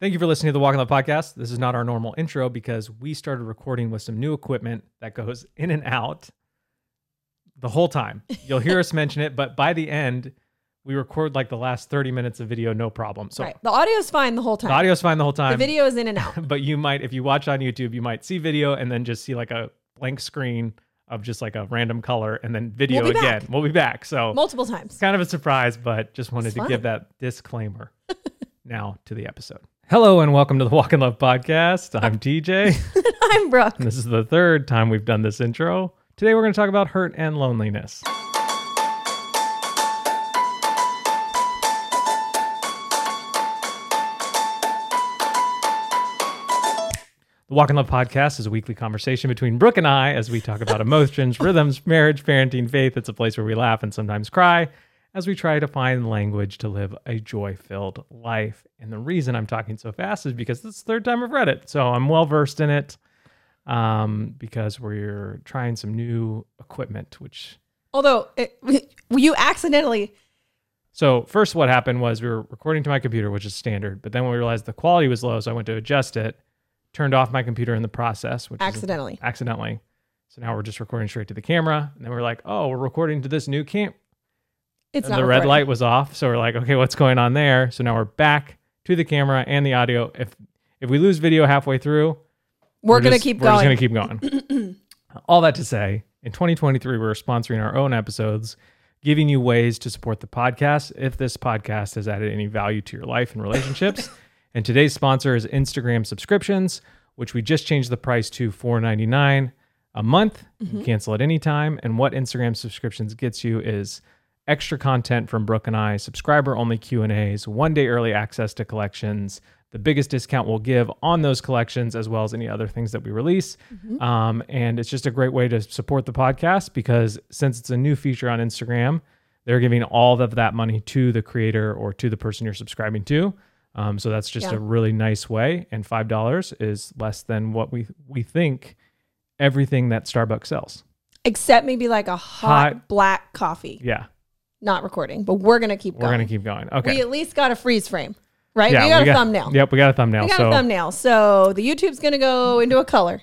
Thank you for listening to the Walk in Love podcast. This is not our normal intro because we started recording with some new equipment that goes in and out the whole time. You'll hear us mention it, but by the end, we record like the last 30 minutes of video, no problem. So right. The audio's fine the whole time. the audio's fine the whole time. The video is in and out. but you might, if you watch on YouTube, you might see video and then just see like a blank screen of just like a random color and then video We'll again. back. We'll be back. So Multiple times. kind of a surprise, but just wanted to give that disclaimer now to the episode. Hello and welcome to the Walk in Love podcast. I'm TJ. I'm Brooke. and this is the third time we've done this intro. Today we're going to talk about hurt and loneliness. The Walk in Love podcast is a weekly conversation between Brooke and I as we talk about emotions, rhythms, marriage, parenting, faith. It's a place where we laugh and sometimes cry as we try to find language to live a joy filled life. And the reason I'm talking so fast is because this is the third time I've read it. So I'm well versed in it um, because we're trying some new equipment, which Although it, you accidentally, So first, what happened was we were recording to my computer, which is standard. But then when we realized the quality was low, so I went to adjust it, turned off my computer in the process, which is accidentally. accidentally. So now we're just recording straight to the camera, and then we're like, oh, we're recording to this new cam. It's the red light was off, so we're like, okay, what's going on there? So now we're back to the camera and the audio. If if we lose video halfway through, We're, gonna just- keep we're going. just gonna keep going. All that to say, in 2023, we're sponsoring our own episodes, giving you ways to support the podcast if this podcast has added any value to your life and relationships. and today's sponsor is Instagram subscriptions, which we just changed the price to $4.99 a month. Mm-hmm. can cancel at any time. And what Instagram subscriptions gets you is extra content from Brooke and I, subscriber only Q&As, one day early access to collections, the biggest discount we'll give on those collections as well as any other things that we release. Um, and it's just a great way to support the podcast because since it's a new feature on Instagram, they're giving all of that money to the creator or to the person you're subscribing to. Um, so that's just Yeah. a really nice way. And five dollars is less than what we we think everything that Starbucks sells. Except maybe like a hot, Hot- black coffee. Yeah, Not recording, but we're gonna keep going. we're going. gonna keep going. Okay. We at least got a freeze frame, right? yeah, we got a thumbnail. Yep, we got a thumbnail. We got so a thumbnail. So the YouTube's gonna go into a color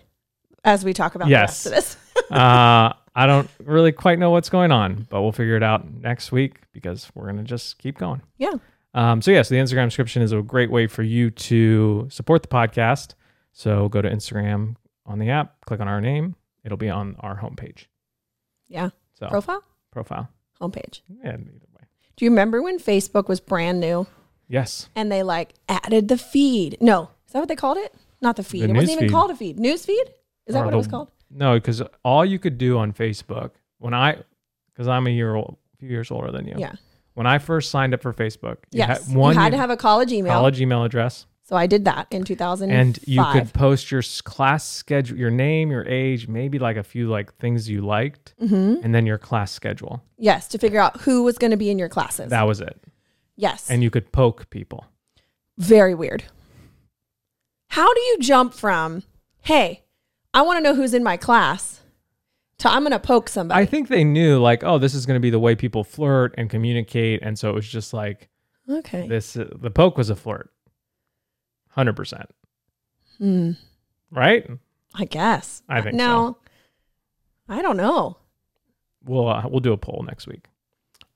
as we talk about Yes. the rest of this. uh, I don't really quite know what's going on, but we'll figure it out next week because we're gonna just keep going. yeah. Um, so yes, the Instagram description is a great way for you to support the podcast. So go to Instagram on the app, click on our name. It'll be on our homepage. Yeah. So Profile? profile. Homepage. Yeah, either way. Do you remember when Facebook was brand new Yes. and they like added the feed? No. Is that what they called it? Not the feed. The it wasn't news even feed. called a feed. News feed? Is that Or what the- it was called? No, because all you could do on Facebook when I, because I'm a year old, a few years older than you. Yeah. When I first signed up for Facebook, you Yes. had one you had to have a college email. college email address. So I did that in 2005. and you could post your class schedule, your name, your age, maybe like a few like things you liked, Mhm. and then your class schedule. Yes, to figure out who was going to be in your classes. That was it. yes. And you could poke people. Very weird. How do you jump from, hey, I want to know who's in my class, to I'm going to poke somebody? I think they knew like, oh, this is going to be the way people flirt and communicate, and so it was just like okay. this. Uh, the poke was a flirt, hundred percent, Hmm. right? I guess. I think no, I don't know. We'll uh, we'll do a poll next week,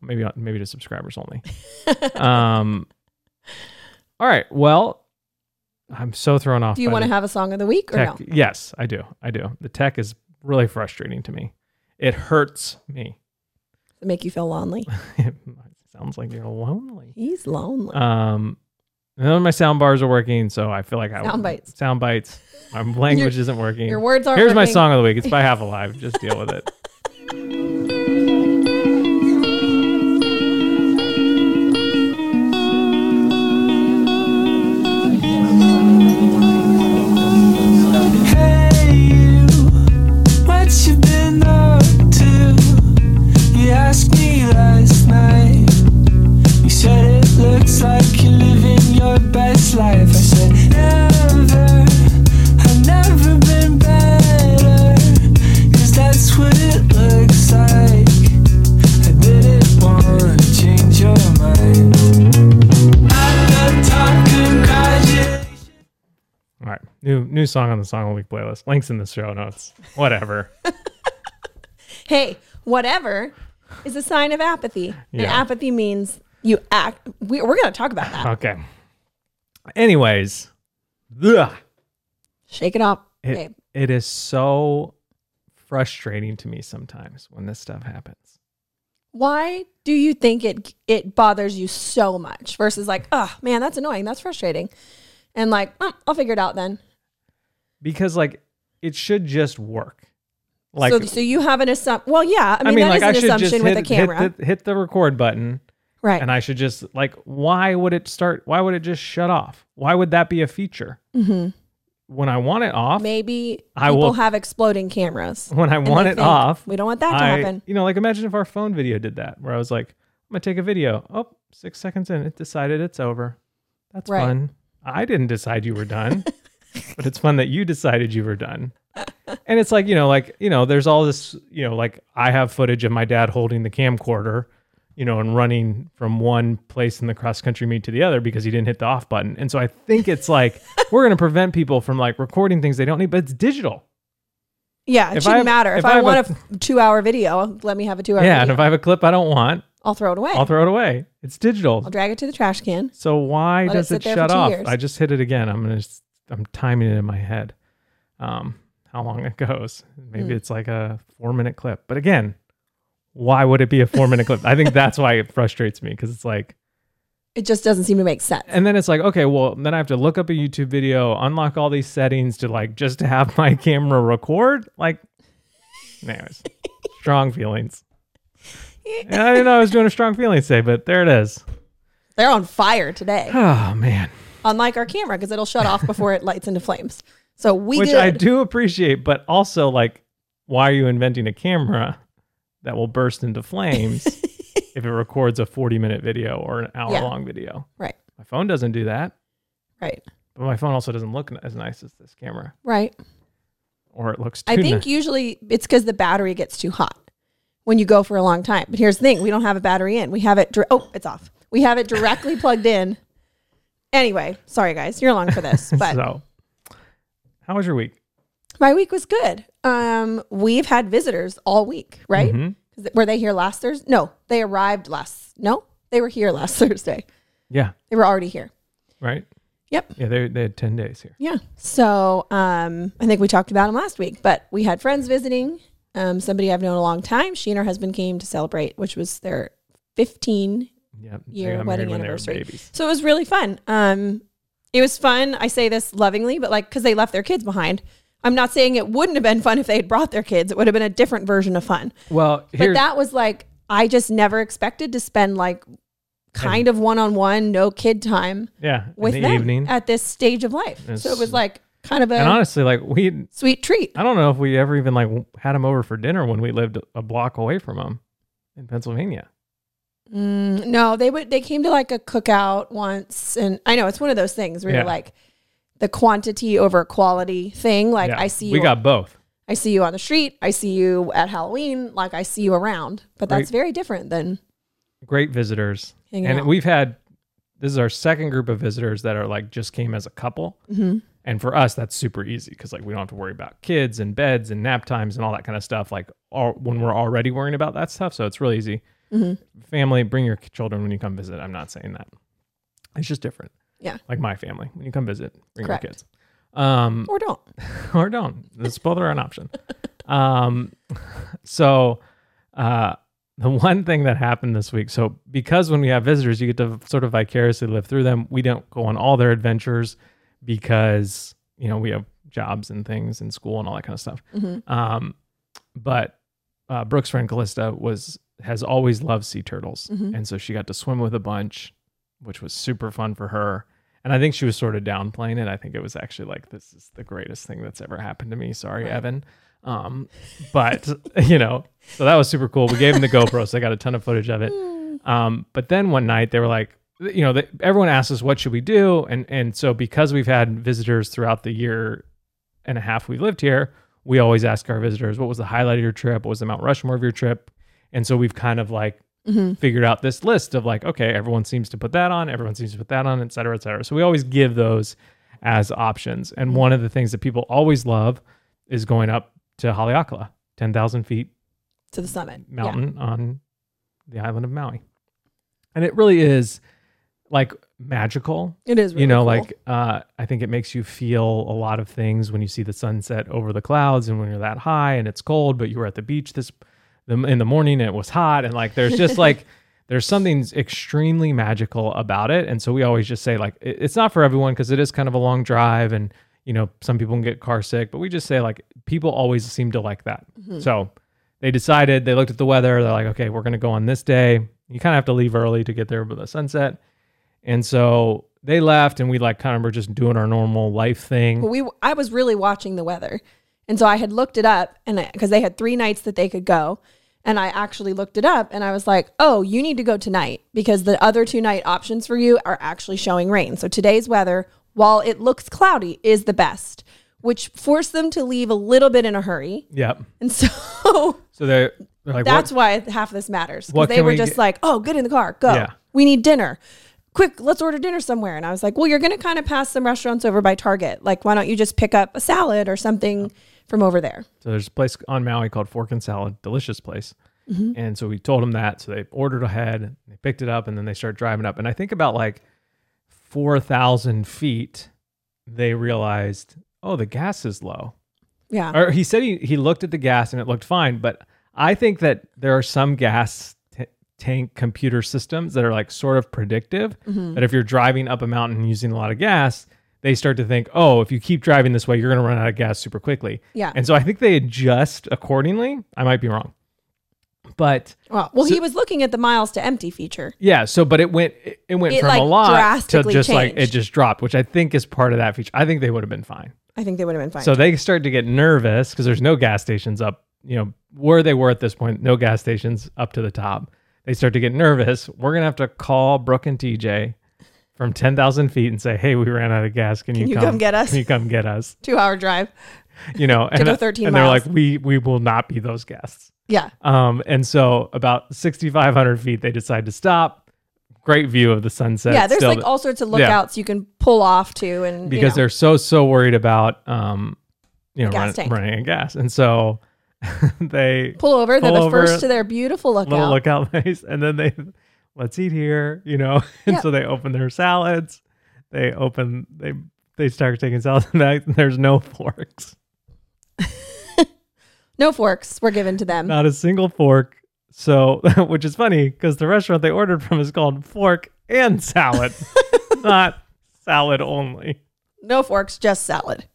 maybe uh, maybe to subscribers only. um. All right. Well, I'm so thrown off. Do you want to have a song of the week or tech. no? Yes, I do. I do. The tech is really frustrating to me. It hurts me. To make you feel lonely. it sounds like you're lonely. He's lonely. Um, none of my sound bars are working, so I feel like I Sound bites. Sound bites. My language isn't working. Your words aren't Here's my song of the week. It's by Half Alive. Just deal with it. New new song on the Song of the Week playlist. Links in the show notes. Whatever. Hey, whatever is a sign of apathy. And apathy means you act. We, we're going to talk about that. okay. Anyways, ugh, Shake it off. it, babe. it is so frustrating to me sometimes when this stuff happens. Why do you think it it bothers you so much versus like, oh man, that's annoying, that's frustrating, and like, oh, I'll figure it out then. Because like it should just work. Like so, so you have an assumption. Well, yeah, I mean, that is I an assumption with hit, a camera, hit the, hit the record button right? and I should just like why would it start why would it just shut off? Why would that be a feature? hmm When I want it off, Maybe I people will- have exploding cameras. when I want it think, off, We don't want that to I, happen. you know, like imagine if our phone video did that, where I was like, I'm gonna take a video. Oh, six seconds in, it decided it's over. That's Right. fun. I didn't decide you were done, but it's fun that you decided you were done. And it's like, you know, like, you know, there's all this, you know, like I have footage of my dad holding the camcorder, you know, and running from one place in the cross country meet to the other because he didn't hit the off button. And so I think it's like we're gonna prevent people from like recording things they don't need, but it's digital. Yeah, it if shouldn't have- matter. If, if I, I want a a two-hour video, let me have a two-hour yeah, and if I have a clip I don't want, I'll throw it away. I'll throw it away. It's digital. I'll drag it to the trash can. So why Let does sit it, shut off? years. I just hit it again. I'm gonna. s- I'm timing it in my head. Um, how long it goes? Maybe Hmm. it's like a four minute clip. But again, why would it be a four minute clip? I think that's why it frustrates me because it's like, It just doesn't seem to make sense. and then it's like, okay, well, then I have to look up a YouTube video, unlock all these settings to like just to have my camera record. Like, anyways, strong feelings. And I didn't know I was doing a strong feelings day, but there it is. They're on fire today, Oh man. Unlike our camera because it'll shut off before it lights into flames. So we which good. I do appreciate, but also like, why are you inventing a camera that will burst into flames if it records a 40 minute video or an hour Yeah. long video? Right. My phone doesn't do that, Right, but my phone also doesn't look as nice as this camera, right. or it looks too I think nice. usually it's because the battery gets too hot when you go for a long time. But here's the thing: we don't have a battery in. We have it. Dir- oh, it's off. We have it directly plugged in. Anyway, sorry guys, you're along for this, but so, how was your week? my week was good. Um, we've had visitors all week, right? Mhm. 'Cause Were they here last Thursday? No, they arrived last. No, they were here last Thursday. Yeah. They were already here. Right. Yep. Yeah. They they had 10 days here. Yeah. So um, I think we talked about them last week, but we had friends visiting. Um, somebody I've known a long time. She and her husband came to celebrate, which was their 15. Yeah. Year wedding when they were anniversary. So it was really fun. Um, it was fun. I say this lovingly, but like because they left their kids behind. I'm not saying it wouldn't have been fun if they had brought their kids. It would have been a different version of fun. Well, But that was like I just never expected to spend like kind of one on one, no kid time yeah with the them evening. at this stage of life. so it was like kind of a and honestly, like we sweet treat. I don't know if we ever even like had them over for dinner when we lived a block away from them in Pennsylvania. Mm, no, they would. They came to like a cookout once, and I know it's one of those things where Yeah. you're like the quantity over quality thing. Like Yeah. I see you, We got both. I see you on the street. I see you at Halloween. Like I see you around, but that's Right. very different than Great visitors. hanging and out. we've had this is our second group of visitors that are like just came as a couple. Mhm. And for us, that's super easy because like we don't have to worry about kids and beds and nap times and all that kind of stuff. Like all, when we're already worrying about that stuff, so it's really easy. Mhm. Family, bring your children when you come visit. I'm not saying that. It's just different. Yeah. Like my family, when you come visit, bring Correct. your kids. Um, or don't. or don't. It's both are an option. Um, so uh, the one thing that happened this week, so because when we have visitors, you get to sort of vicariously live through them. We don't go on all their adventures because you know we have jobs and things and school and all that kind of stuff. Mhm. Um, but uh, Brooke's friend Callista was has always loved sea turtles, Mhm. and so she got to swim with a bunch, which was super fun for her. And I think she was sort of downplaying it. I think it was actually like, this is the greatest thing that's ever happened to me. Sorry, Right. Evan. Um, but you know, so that was super cool. We gave him the GoPro, so I got a ton of footage of it. Um, but then one night they were like, you know, they, everyone asked us what should we do, and and so because we've had visitors throughout the year and a half we've lived here, we always ask our visitors, what was the highlight of your trip? What was the Mount Rushmore of your trip? And so we've kind of like Mhm. figured out this list of like, okay, everyone seems to put that on, everyone seems to put that on, et cetera, et cetera. So we always give those as options. And one of the things that people always love is going up to Haleakala, 10,000 feet to the summit. Yeah. mountain on the island of Maui. And it really is like magical. It is really you know, cool. like uh, I think it makes you feel a lot of things when you see the sunset over the clouds and when you're that high and it's cold, but you were at the beach this the, in the morning it was hot and like there's just like there's something extremely magical about it. And so we always just say like it- it's not for everyone because it is kind of a long drive and you know some people can get car sick, but we just say like people always seem to like that. Mm-hmm. So they decided they looked at the weather. They're like, okay, we're gonna go on this day. You kind of have to leave early to get there by the sunset. And so they left, and we like kind of were just doing our normal life thing. But we I was really watching the weather. And so I had looked it up and because they had 3 nights that they could go and I actually looked it up and I was like, "Oh, you need to go tonight because the other two night options for you are actually showing rain." So today's weather, while it looks cloudy, is the best, which forced them to leave a little bit in a hurry. Yep. And so So they're, they're like, that's what? why half of this matters. Because they were we just get- like, "Oh, get in the car, go. Yeah. We need dinner. Quick, let's order dinner somewhere." And I was like, "Well, you're going to kind of pass some restaurants over by Target. Like, why don't you just pick up a salad or something from over there?" So there's a place on Maui called Fork and Salad, delicious place. Mm-hmm. And so we told them that. So they ordered ahead, they picked it up, and then they start driving up. And I think about like 4,000 feet, they realized, oh, the gas is low. Yeah. Or he said he, he looked at the gas and it looked fine. But I think that there are some gas t- tank computer systems that are like sort of predictive Mm-hmm. that if you're driving up a mountain using a lot of gas, they start to think, oh, if you keep driving this way, you're going to run out of gas super quickly. Yeah. And so I think they adjust accordingly. I might be wrong. But well, well he was looking at the miles to empty feature. yeah, so but it went it, it went It, from like, a lot to just like it just dropped, which I think is part of that feature. I think they would have been fine. I think they would have been fine. So they start to get nervous because there's no gas stations up, you know, where they were at this point, no gas stations up to the top. They start to get nervous. We're gonna have to call Brooke and TJ from ten thousand feet and say, "Hey, we ran out of gas. Can, you, you come, come get us?" Can you come get us?" 2-hour drive. You know, and, go 13 and they're like, "We we will not be those guests." Yeah. Um, and so about sixty five hundred feet, they decide to stop. Great view of the sunset. yeah, there's still like all sorts of lookouts you can pull off to and because you know. they're so so worried about um, you know, run, running out of gas, and so they pull over. They're the over, first to their beautiful lookout. little lookout place, and then they let's eat here, you know. And Yeah. so they open their salads. They open they they start taking salads back. And there's no forks, No forks were given to them. not a single fork. So, which is funny because the restaurant they ordered from is called Fork and Salad, not salad only. No forks, just salad.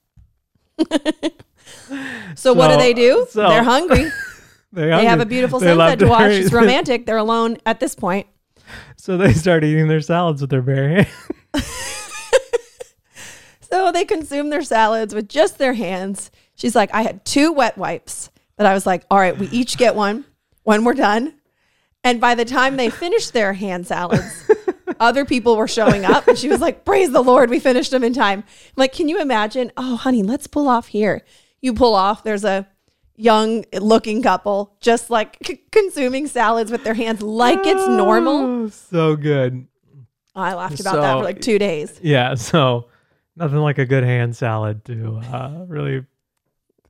so, what do they do? so- They're hungry. They, They have a beautiful They sunset to watch. It's romantic. They're alone at this point. So they start eating their salads with their bare hands. So they consume their salads with just their hands. She's like, I had two wet wipes that I was like, all right, we each get one when we're done. And by the time they finished their hand salads, other people were showing up. And she was like, Praise the Lord, we finished them in time. I'm like, can you imagine? Oh, honey, let's pull off here. You pull off, there's a young looking couple just like c- consuming salads with their hands like it's normal. Oh, so good. I laughed about that for like two days. Yeah. So nothing like a good hand salad to uh, really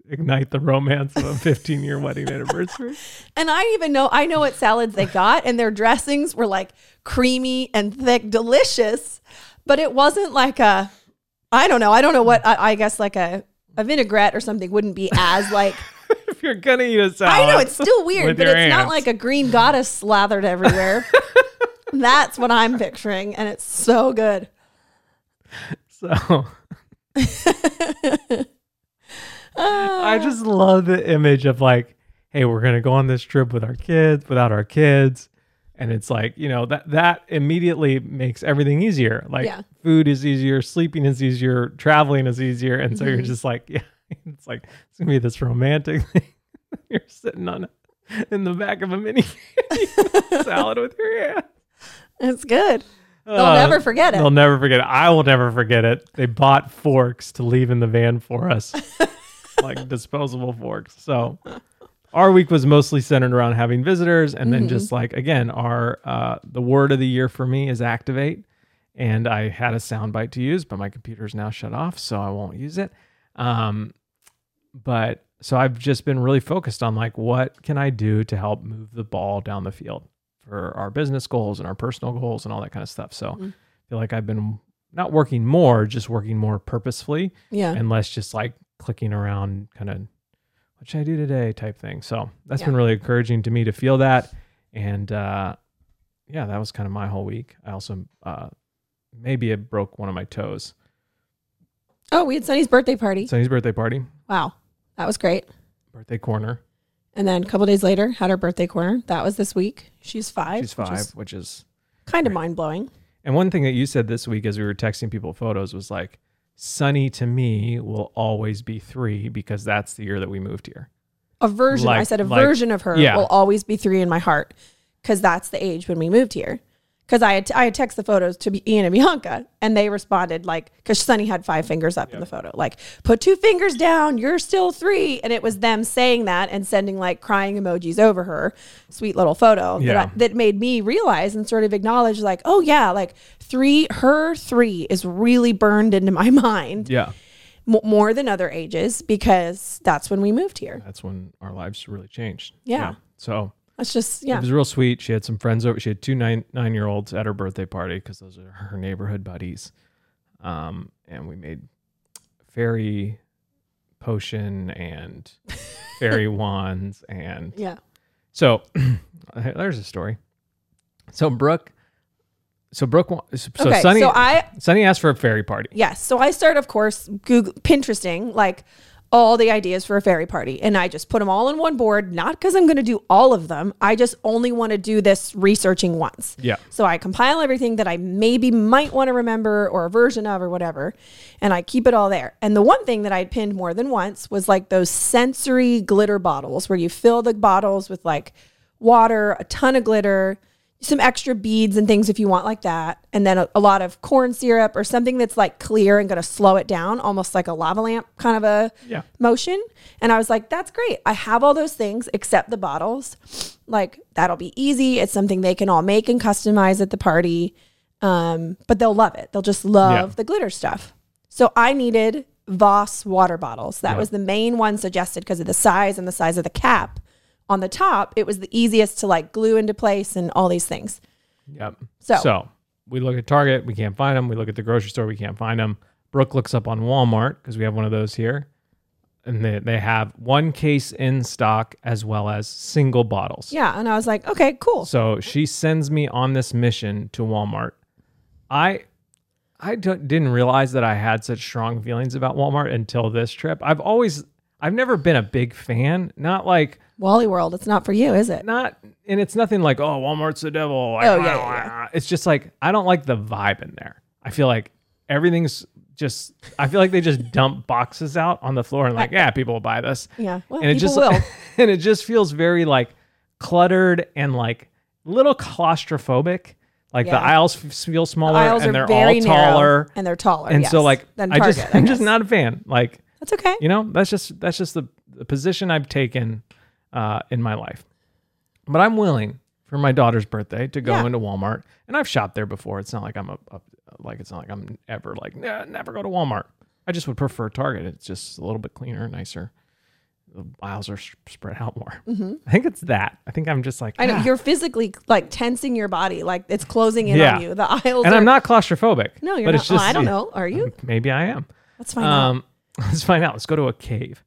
ignite the romance of a 15 year wedding anniversary. And I even know I know what salads they got, and their dressings were like creamy and thick, delicious. But it wasn't like a, I don't know, I don't know what I, I guess like a a vinaigrette or something wouldn't be as like. if you're gonna eat a salad, I know it's still weird, but it's not like a green goddess slathered everywhere. That's what I'm picturing, and it's so good. So I just love the image of like, hey, we're gonna go on this trip with our kids, without our kids. And it's like, you know, that that immediately makes everything easier. Like Yeah. food is easier, sleeping is easier, traveling is easier. And so you're Mm-hmm. just like, yeah, it's like it's gonna be this romantic thing. you're sitting on in the back of a mini salad with your hand. It's good. They'll Uh, never forget it. They'll never forget it. I will never forget it. They bought forks to leave in the van for us, like disposable forks. So our week was mostly centered around having visitors, and then Mm-hmm. just like again, our uh, the word of the year for me is activate, and I had a soundbite to use, but my computer is now shut off, so I won't use it. Um, but so I've just been really focused on like what can I do to help move the ball down the field for our business goals and our personal goals and all that kind of stuff. So Mhm. I feel like I've been not working more, just working more purposefully Yeah. and less just like clicking around kind of what should I do today type thing. So that's Yeah. been really encouraging to me to feel that. And uh yeah, that was kind of my whole week. I also uh maybe it broke one of my toes. Oh, we had Sunny's birthday party. Sunny's birthday party, Wow. That was great. birthday corner. And then a couple days later, had her birthday corner. That was this week. She's five. She's five, which is Kind of mind blowing. And one thing that you said this week as we were texting people photos was like, Sunny to me will always be three because that's the year that we moved here. A version. I said a like- version of her yeah. will always be three in my heart because that's the age when we moved here. Because I had I had text the photos to be Ian and Bianca, and they responded like, because Sunny had five fingers up in the photo, like put two fingers down, you're still three, and it was them saying that and sending like crying emojis over her sweet little photo that, I, that made me realize and sort of acknowledge like, oh yeah, like three, her three is really burned into my mind Yeah. m- more than other ages because that's when we moved here. That's when our lives really changed. Yeah. So That's just it was real sweet. She had some friends over. She had two nine nine year olds at her birthday party because those are her neighborhood buddies. Um, and we made fairy potion and fairy wands and Yeah. So there's a story. So Brooke, so Brooke, so okay. Sunny, so I Sunny asked for a fairy party. yes. So I started, of course, Google Pinteresting like all the ideas for a fairy party, and I just put them all on one board. Not because I'm going to do all of them. I just only want to do this researching once. Yeah. So I compile everything that I maybe might want to remember or a version of or whatever, and I keep it all there. And the one thing that I'd pinned more than once was like those sensory glitter bottles where you fill the bottles with like water, a ton of glitter, some extra beads and things if you want like that, and then a, a lot of corn syrup or something that's like clear and going to slow it down, almost like a lava lamp kind of a Yeah. motion. And I was like, that's great. I have all those things except the bottles. Like, that'll be easy. It's something they can all make and customize at the party. Um, but they'll love it. They'll just love Yeah. the glitter stuff. So I needed Voss water bottles. That Yeah. was the main one suggested because of the size and the size of the cap on the top. It was the easiest to like glue into place and all these things. Yep. So- so we look at Target, we can't find them. We look at the grocery store, we can't find them. Brooke looks up on Walmart because we have one of those here, and they they have one case in stock as well as single bottles. Yeah. And I was like, okay, cool. So she sends me on this mission to Walmart. I I don't- didn't realize that I had such strong feelings about Walmart until this trip. I've always I've never been a big fan. Not like Wally World, it's not for you, is it? not and it's nothing like oh Walmart's the devil. Oh, yeah, yeah, It's just like I don't like the vibe in there. I feel like everything's just I feel like they just dump boxes out on the floor and like yeah people will buy this Yeah. Well, and it people just will. and it just feels very like cluttered and like a little claustrophobic. Like the aisles feel smaller aisles and they're very all taller. and they're taller. And yes, so like than I just, I I'm just not a fan. Like That's okay. you know that's just that's just the, the position I've taken uh, in my life. But I'm willing for my daughter's birthday to go Yeah. into Walmart, and I've shopped there before. It's not like I'm a, a like it's not like I'm ever like nah, never go to Walmart. I just would prefer Target. It's just a little bit cleaner, nicer. The aisles are spread out more. I think it's that. I think I'm just like Mm-hmm. I know "Ah." you're physically like tensing your body, like it's closing in Yeah. on you. The aisles, and are, I'm not claustrophobic. No, you're but not. It's just, oh, I don't know. Are you? Maybe I am. That's fine. Um, let's find out. Let's go to a cave.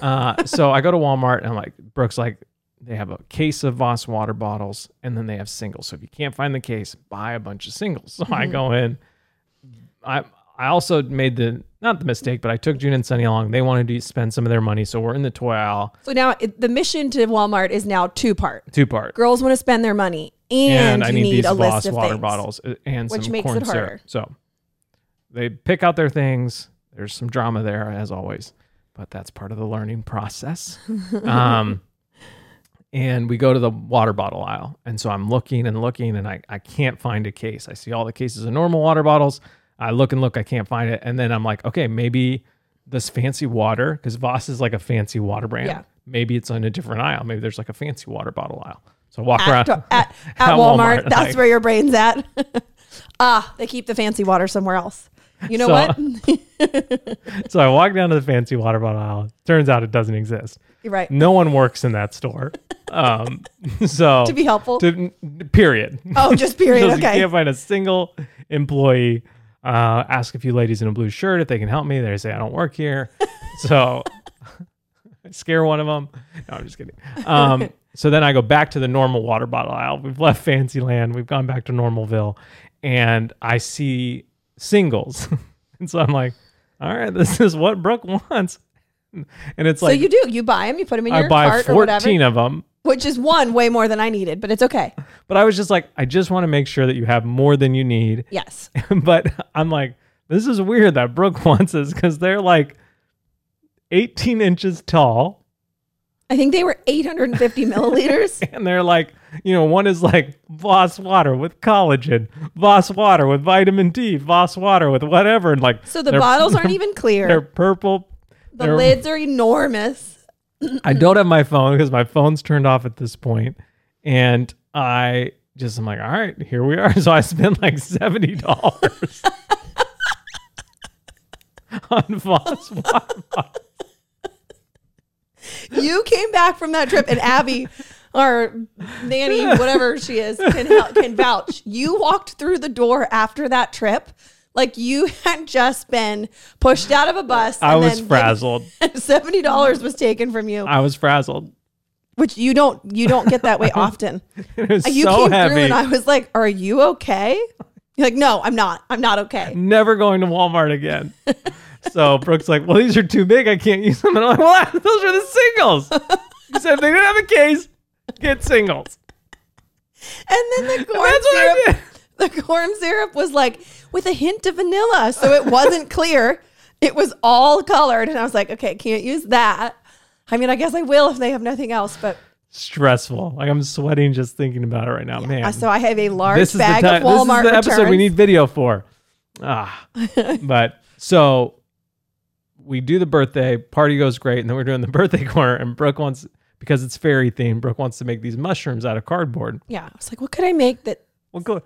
Uh, so I go to Walmart and I'm like, Brooks, like, they have a case of Voss water bottles and then they have singles. So if you can't find the case, buy a bunch of singles. So I go in. I I also made the not the mistake, but I took June and Sunny along. They wanted to spend some of their money, so we're in the toy aisle, So now it, the mission to Walmart is now two part. two part. Girls want to spend their money, and, and I you need, need, these a Voss list of water things. bottles uh, and Which some makes corn it harder. syrup. So they pick out their things. There's some drama there, as always, but that's part of the learning process. um, and we go to the water bottle aisle, and so I'm looking and looking, and I I can't find a case. I see all the cases of normal water bottles. I look and look, I can't find it, and then I'm like, okay, maybe this fancy water because Voss is like a fancy water brand. Yeah. Maybe it's on a different aisle. Maybe there's like a fancy water bottle aisle. So I walk At, around at, at At Walmart, Walmart, that's like- where your brain's at. Ah, they keep the fancy water somewhere else. You know So- what? So I walk down to the fancy water bottle aisle. Turns out it doesn't exist. You're right. No one works in that store. Um, so To be helpful. to- period. oh, just period. Just Okay. Can't find a single employee. Uh, ask a few ladies in a blue shirt if they can help me. They say I don't work here, so I scare one of them. No, I'm just kidding. Um, so then I go back to the normal water bottle aisle. We've left Fancyland. We've gone back to Normalville, and I see singles, and so I'm like, all right, this is what Brooke wants, and it's so like so you do. You buy them. You put them in I your buy cart or whatever. 14 of them. which is one way more than I needed, but it's okay. But I was just like, I just want to make sure that you have more than you need. Yes. but I'm like, this is weird that Brooke wants this because they're like 18 inches tall I think they were 850 milliliters. and they're like, you know, one is like Voss water with collagen, Voss water with vitamin D, Voss water with whatever. And like, So the bottles aren't even clear. They're purple. The they're- lids are enormous. I don't have my phone because my phone's turned off at this point, and I just I'm like, all right, here we are. So I spent like seventy dollars on Voss water. bottles. You came back from that trip, and Abby, or Nanny, whatever she is, can help, can vouch. You walked through the door after that trip. Like you had just been pushed out of a bus. I and was then frazzled. Seventy dollars was taken from you, I was frazzled. which you don't you don't get that way often. It was You so came heavy. through, and I was like, "Are you okay?" You're like, "No, I'm not. I'm not okay." Never going to Walmart again. so Brooke's like, well, these are too big. I can't use them. And I'm like, well, those are the singles. He said if they didn't have a case, get singles. And then the corn That's what I syrup, the corn syrup was like with a hint of vanilla, so it wasn't clear. It was all colored, and I was like, okay, can't use that. I mean, I guess I will if they have nothing else, but Stressful. Like I'm sweating just thinking about it right now, man. uh, so I have a large this is bag the of. Walmart This is the episode we need video for. Ah, but so we do the birthday party goes great, and then we're doing the birthday corner, and Brooke wants because it's fairy themed. Brooke wants to make these mushrooms out of cardboard. yeah, I was like, what could I make that? Well, go.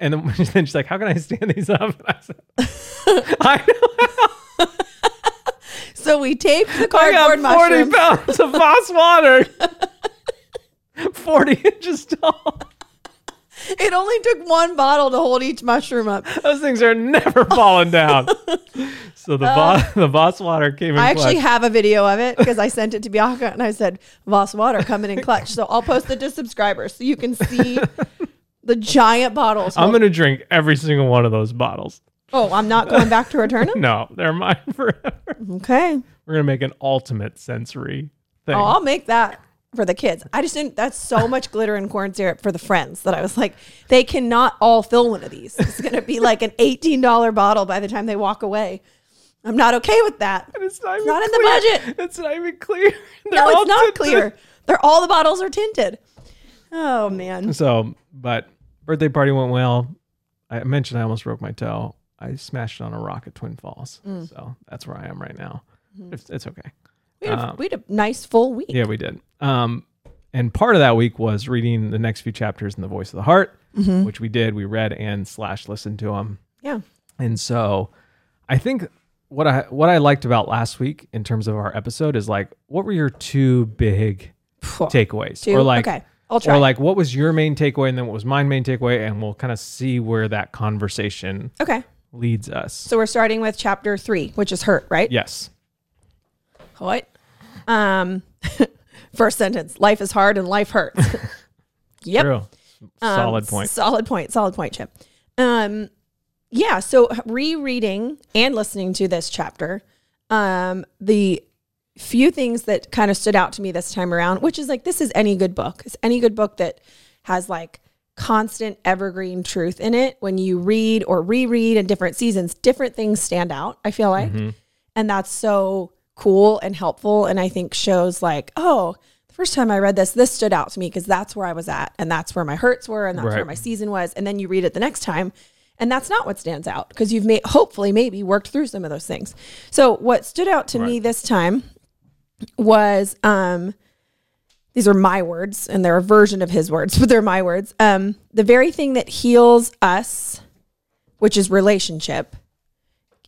And then, then she's like, "How can I stand these up?" And I said, "I know. So we taped the cardboard I got forty mushrooms. pounds of moss water, forty inches tall. It only took one bottle to hold each mushroom up. Those things are never falling down." So the Voss, the Voss water came in Uh, I actually clutch. have a video of it because I sent it to Bianca and I said, Voss water coming in clutch. So I'll post it to subscribers so you can see the giant bottles. I'm gonna drink every single one of those bottles. oh, I'm not going back to return them? No, they're mine forever. Okay. We're gonna make an ultimate sensory thing. Oh, I'll make that for the kids. I just didn't, that's so much glitter and corn syrup for the friends that I was like, they cannot all fill one of these. It's going to be like an $18 bottle by the time they walk away. I'm not okay with that. And it's not, even not in the budget. It's not even clear. No, They're all it's not tinted. clear. They're all the bottles are tinted. Oh man. So, but birthday party went well. I mentioned I almost broke my toe. I smashed it on a rock at Twin Falls. Mm. So that's where I am right now. Mm-hmm. It's, it's okay. We had, a, Um, we had a nice full week. Yeah, we did. Um, and part of that week was reading the next few chapters in the Voice of the Heart, Mm-hmm. which we did. We read and slash listened to them. Yeah. And so I think what I what I liked about last week in terms of our episode is like what were your two big takeaways? Two? Or like okay. I'll try. or like what was your main takeaway and then what was my main takeaway and we'll kind of see where that conversation okay. leads us. So we're starting with chapter three, which is hurt, right? yes. What? Um, first sentence: Life is hard and life hurts. yep. True. Um, Solid point. Solid point. Solid point, Chip. Um, yeah. So rereading and listening to this chapter, um, the few things that kind of stood out to me this time around, which is like this is any good book. It's any good book that has like constant evergreen truth in it. When you read or reread in different seasons, different things stand out. I feel like, and that's so cool and helpful. And I think shows like, oh, the first time I read this, this stood out to me because that's where I was at, and that's where my hurts were, and that's where my season was. And then you read it the next time, and that's not what stands out because you've made hopefully maybe worked through some of those things. So what stood out to me this time was um these are my words and they're a version of his words, but they're my words. Um, the very thing that heals us which is relationship,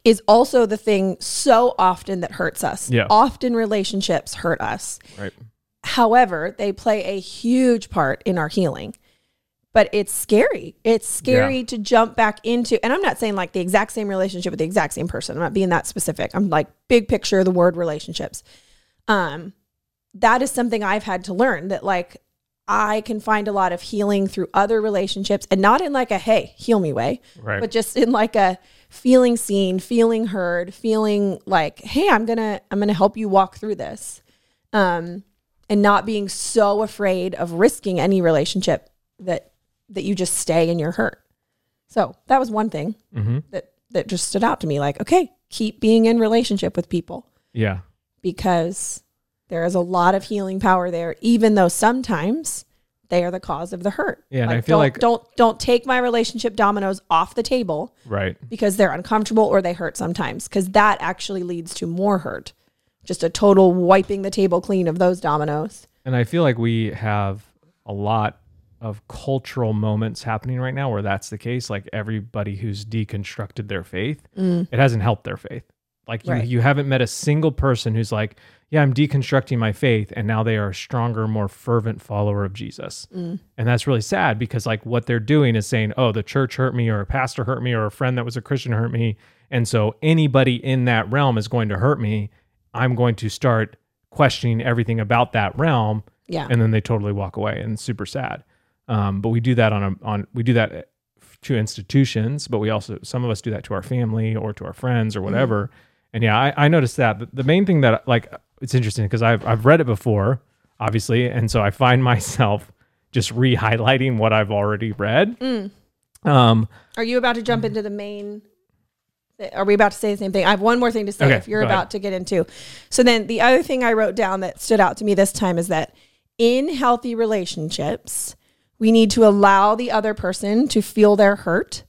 is also the thing so often that hurts us. Yeah. Often relationships hurt us. Right. However, they play a huge part in our healing. But it's scary. It's scary Yeah. to jump back into, and I'm not saying like the exact same relationship with the exact same person. I'm not being that specific. I'm like big picture of the word relationships. Um, that is something I've had to learn that like I can find a lot of healing through other relationships and not in like a hey, heal me way, Right. but just in like a feeling seen, feeling heard, feeling like, hey, I'm gonna I'm gonna help you walk through this. Um, and not being so afraid of risking any relationship that that you just stay in your hurt. So that was one thing hmm that that just stood out to me. Like, okay, keep being in relationship with people Yeah. because there is a lot of healing power there, even though sometimes they are the cause of the hurt. Yeah, and I feel don't, like- don't don't take my relationship dominoes off the table Right. because they're uncomfortable or they hurt sometimes because that actually leads to more hurt. Just a total wiping the table clean of those dominoes. And I feel like we have a lot of cultural moments happening right now where that's the case. Like everybody who's deconstructed their faith, mm. it hasn't helped their faith. Like you, Right. you haven't met a single person who's like, yeah, I'm deconstructing my faith. And now they are a stronger, more fervent follower of Jesus. And that's really sad because like what they're doing is saying, oh, the church hurt me or a pastor hurt me or a friend that was a Christian hurt me. And so anybody in that realm is going to hurt me. I'm going to start questioning everything about that realm Yeah. and then they totally walk away and super sad um, but we do that on a on we do that to institutions but we also some of us do that to our family or to our friends or whatever and yeah i, I noticed that the, the main thing that like it's interesting because I've, I've read it before obviously and so i find myself just re-highlighting what i've already read um Are you about to jump into the main? Are we about to say the same thing? I have one more thing to say Okay, if you're go ahead. about to get into. So then the other thing I wrote down that stood out to me this time is that in healthy relationships, we need to allow the other person to feel their hurt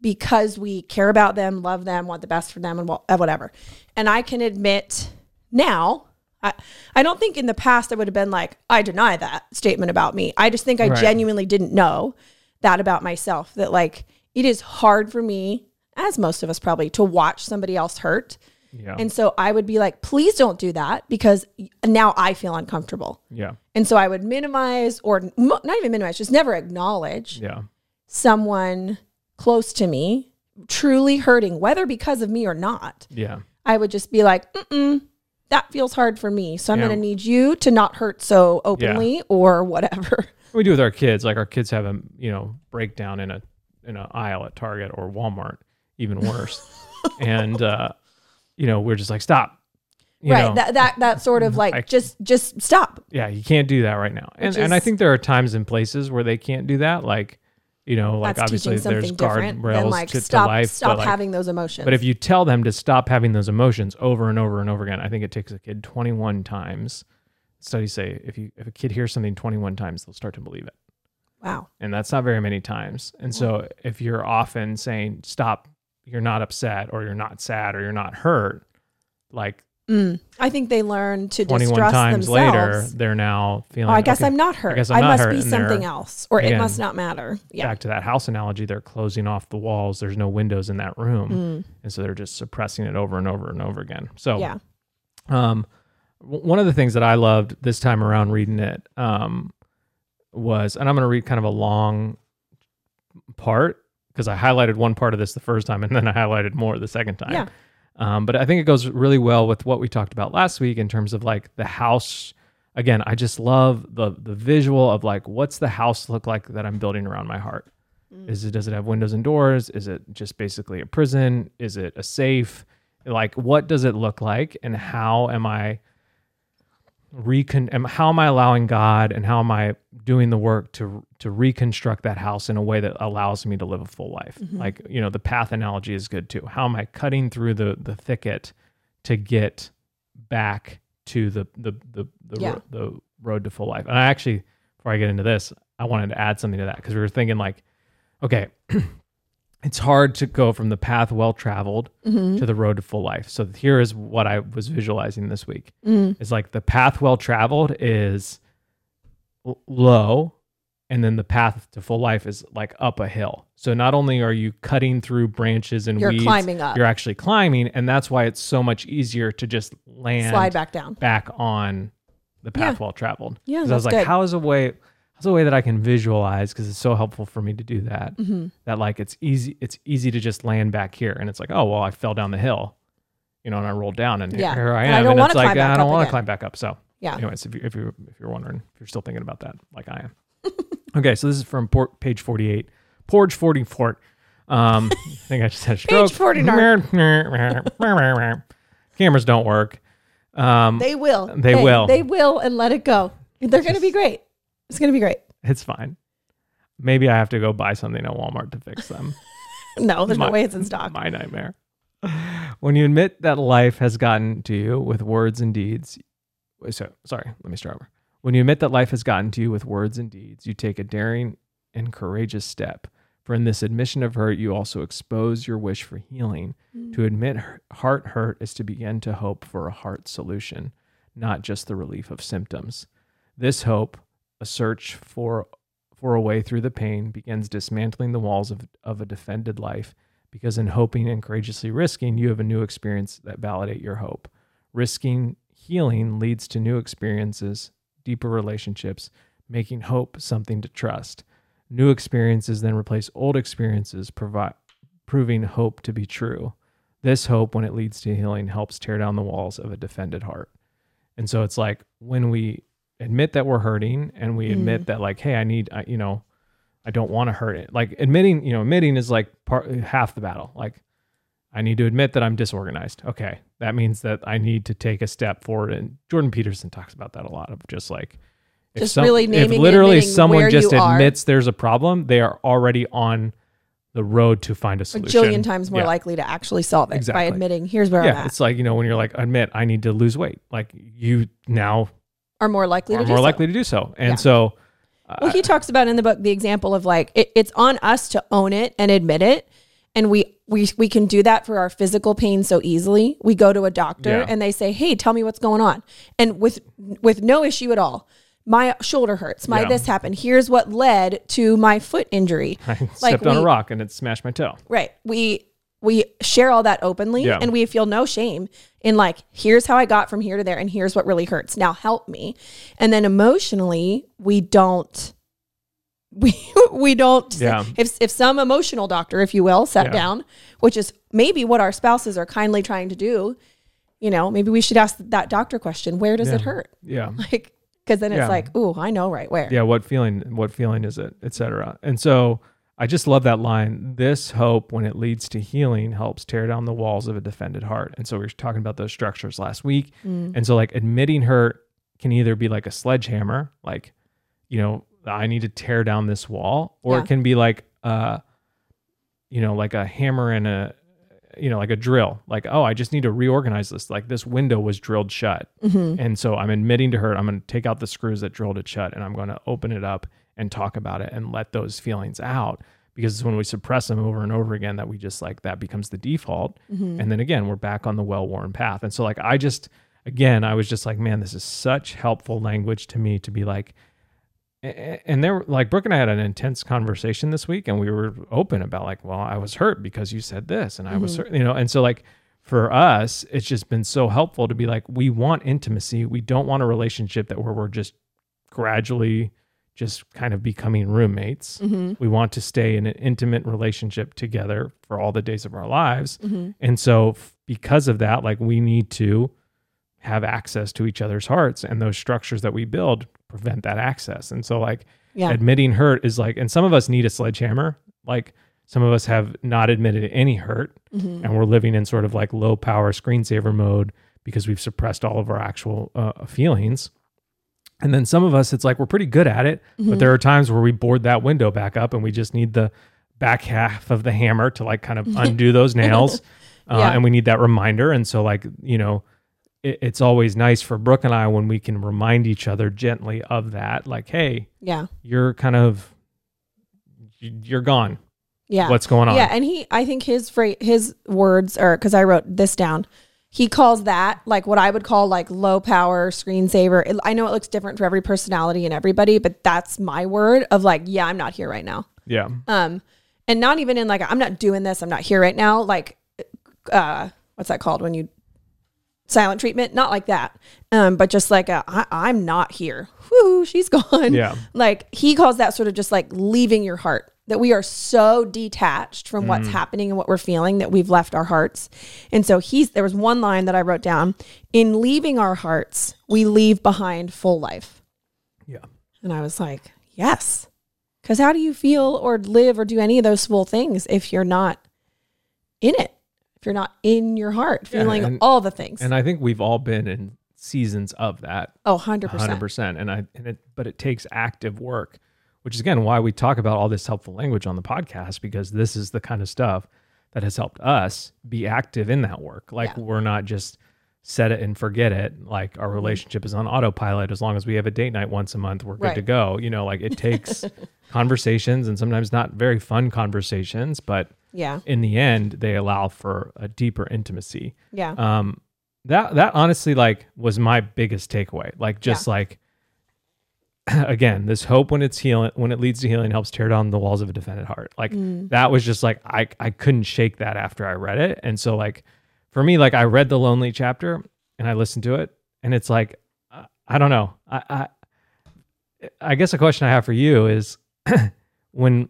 because we care about them, love them, want the best for them, and uh, whatever. And I can admit now, I, I don't think in the past I would have been like, I deny that statement about me. I just think I Right. genuinely didn't know that about myself that like it is hard for me, as most of us probably, to watch somebody else hurt. yeah And so I would be like, please don't do that because now I feel uncomfortable. yeah And so I would minimize or not even minimize, just never acknowledge yeah someone close to me truly hurting, whether because of me or not. yeah I would just be like, mm that feels hard for me. So I'm Yeah. going to need you to not hurt so openly or whatever. we do with our kids like our kids have a you know breakdown in a in an aisle at target or walmart even worse and uh you know we're just like stop you right. know that, that, that sort of like, I- just, just stop. yeah you can't do that right now and Which and i think there are times and places where they can't do that like you know like That's obviously there's guardrails like to, stop, to life stop like, having those emotions. but if you tell them to stop having those emotions over and over and over again i think it takes a kid 21 times studies say if you if a kid hears something 21 times they'll start to believe it wow. and that's not very many times. And so if you're often saying stop, you're not upset or you're not sad or you're not hurt, like Mm. I think they learn to 21 distrust times themselves. later, they're now feeling Oh, I guess okay, I'm not hurt. I, guess I'm not must hurt, be something else, or it must not matter. Yeah. back to that house analogy, they're closing off the walls. There's no windows in that room. Mm. And so they're just suppressing it over and over and over again. So Yeah. Um, w- one of the things that I loved this time around reading it um, was, and I'm going to read kind of a long part because I highlighted one part of this the first time and then I highlighted more the second time. Yeah. Um, but I think it goes really well with what we talked about last week in terms of like the house. Again, I just love the the visual of like what's the house look like that I'm building around my heart. Is it does it have windows and doors? Is it just basically a prison? Is it a safe? Like what does it look like and how am I recon how am I allowing God and how am I doing the work to to reconstruct that house in a way that allows me to live a full life? Mm-hmm. Like, you know, the path analogy is good too. How am I cutting through the the thicket to get back to the the the the, Yeah. ro- the road to full life? And I actually before I get into this, I wanted to add something to that because we were thinking like, okay, it's hard to go from the path well traveled Mm-hmm. to the road to full life. So here is what I was visualizing this week. Mm. It's like the path well traveled is l- low and then the path to full life is like up a hill. So not only are you cutting through branches and You're weeds, climbing up. You're actually climbing, and that's why it's so much easier to just land Slide back down. back on the path Yeah. well traveled. Yeah, 'Cause I was like, good. how is a way? How's a way that I can visualize? Because it's so helpful for me to do that. Mm-hmm. That like it's easy. It's easy to just land back here, and it's like, oh well, I fell down the hill, you know, and I rolled down, and Yeah. here I am. And I don't and wanna it's like climb back I don't want to climb back up. So Yeah. anyways, if you if you if you're wondering, if you're still thinking about that, like I am. okay, so this is from por- page 48, Porge 44. Um, I think I just had a stroke. Page 49. Cameras don't work. Um, They will. They Hey, will. They will and let it go. They're going to be great. It's going to be great. it's fine. Maybe I have to go buy something at Walmart to fix them. No, there's My- no way it's in stock. My nightmare. When you admit that life has gotten to you with words and deeds, so sorry, let me start over. When you admit that life has gotten to you with words and deeds, you take a daring and courageous step. For in this admission of hurt, you also expose your wish for healing. Mm. To admit heart hurt is to begin to hope for a heart solution, not just the relief of symptoms. This hope, a search for for a way through the pain, begins dismantling the walls of, of a defended life because in hoping and courageously risking, you have a new experience that validate your hope. Risking healing leads to new experiences, deeper relationships, making hope something to trust. New experiences then replace old experiences, provi- proving hope to be true. This hope, when it leads to healing, helps tear down the walls of a defended heart. And so it's like when we admit that we're hurting and we admit mm. that, like, hey, I need, I, you know, I don't want to hurt it. Like admitting, you know, admitting is like part half the battle. Like I need to admit that I'm disorganized. Okay. That means that I need to take a step forward. And Jordan Peterson talks about that a lot of just like if Just really naming if literally someone just you are. admits there's a problem, they are already on the road to find a solution. A jillion times more Yeah. likely to actually solve it Exactly. by admitting, here's where Yeah, I'm at. it's like you know when you're like admit I need to lose weight. Like you now Are more likely are to do more so. likely to do so, and Yeah. so uh, Well, he talks about in the book the example of like it, it's on us to own it and admit it, and we we we can do that for our physical pain so easily. We go to a doctor Yeah. and they say, "Hey, tell me what's going on," and with with no issue at all. My shoulder hurts. My Yeah. this happened. Here's what led to my foot injury. I Like stepped on a rock and it smashed my toe. Right. We we share all that openly Yeah. and we feel no shame in like here's how I got from here to there and here's what really hurts. Now help me. And then emotionally, we don't we we don't Yeah. if if some emotional doctor, if you will, sat Yeah. down, which is maybe what our spouses are kindly trying to do, you know, maybe we should ask that doctor question, where does it hurt? Yeah. Like because then it's Yeah. like, ooh, I know right where. yeah what feeling what feeling is it etc and so i just love that line this hope when it leads to healing helps tear down the walls of a defended heart and so we were talking about those structures last week Mm. and so like admitting hurt can either be like a sledgehammer like you know i need to tear down this wall or Yeah. it can be like uh you know like a hammer and a you know like a drill like oh i just need to reorganize this like this window was drilled shut Mm-hmm. and so I'm admitting to her, I'm going to take out the screws that drilled it shut and I'm going to open it up and talk about it and let those feelings out. Because it's when we suppress them over and over again, that we just like that becomes the default. Mm-hmm. And then again, we're back on the well worn path. And so, like, I just, again, I was just like, man, this is such helpful language to me to be like, and there, like, Brooke and I had an intense conversation this week, and we were open about, like, well, I was hurt because you said this, and I was hurt, you know, and so, like, for us, it's just been so helpful to be like, we want intimacy. We don't want a relationship that where we're just gradually just kind of becoming roommates. Mm-hmm. We want to stay in an intimate relationship together for all the days of our lives. Mm-hmm. And so, f- because of that, like we need to have access to each other's hearts, and those structures that we build prevent that access. And so, like, Yeah. admitting hurt is like, and some of us need a sledgehammer. Like, some of us have not admitted any hurt, Mm-hmm. and we're living in sort of like low power screensaver mode because we've suppressed all of our actual uh, feelings. And then some of us, it's like we're pretty good at it, Mm-hmm. but there are times where we board that window back up and we just need the back half of the hammer to like kind of undo those nails. Uh, Yeah. And we need that reminder. And so, like, you know, it, it's always nice for Brooke and I when we can remind each other gently of that. Like, hey, Yeah. you're kind of, you- you're gone. Yeah. What's going on? Yeah, and he, I think his phrase, his words are because I wrote this down. He calls that like what I would call like low power screensaver. It- I know it looks different for every personality and everybody, but that's my word of like, yeah, I'm not here right now. Yeah. Um, and not even in like I'm not doing this. I'm not here right now. Like, uh, what's that called when you silent treatment? Not like that. Um, but just like a, I, I'm not here. Whoo, she's gone. Yeah. Like he calls that sort of just like leaving your heart. That we are so detached from what's mm. happening and what we're feeling that we've left our hearts. And so he's there was one line that I wrote down. In leaving our hearts, we leave behind full life. Yeah. And I was like, yes. Because how do you feel or live or do any of those full things if you're not in it? If you're not in your heart, Yeah, feeling and- all the things. And I think we've all been in seasons of that. oh, 100%. hundred percent. And I and it but it takes active work, which is again why we talk about all this helpful language on the podcast because this is the kind of stuff that has helped us be active in that work. Like Yeah. we're not just set it and forget it. Like our relationship is on autopilot. As long as we have a date night once a month, we're good Right. to go. You know, like it takes conversations and sometimes not very fun conversations, but Yeah. in the end, they allow for a deeper intimacy Yeah. um that that honestly like was my biggest takeaway like just like again this hope when it's healing when it leads to healing helps tear down the walls of a defended heart. Like mm. that was just like i i couldn't shake that after i read it. And so like for me like i read the lonely chapter and i listened to it and it's like i, I don't know. I i i guess a question i have for you is when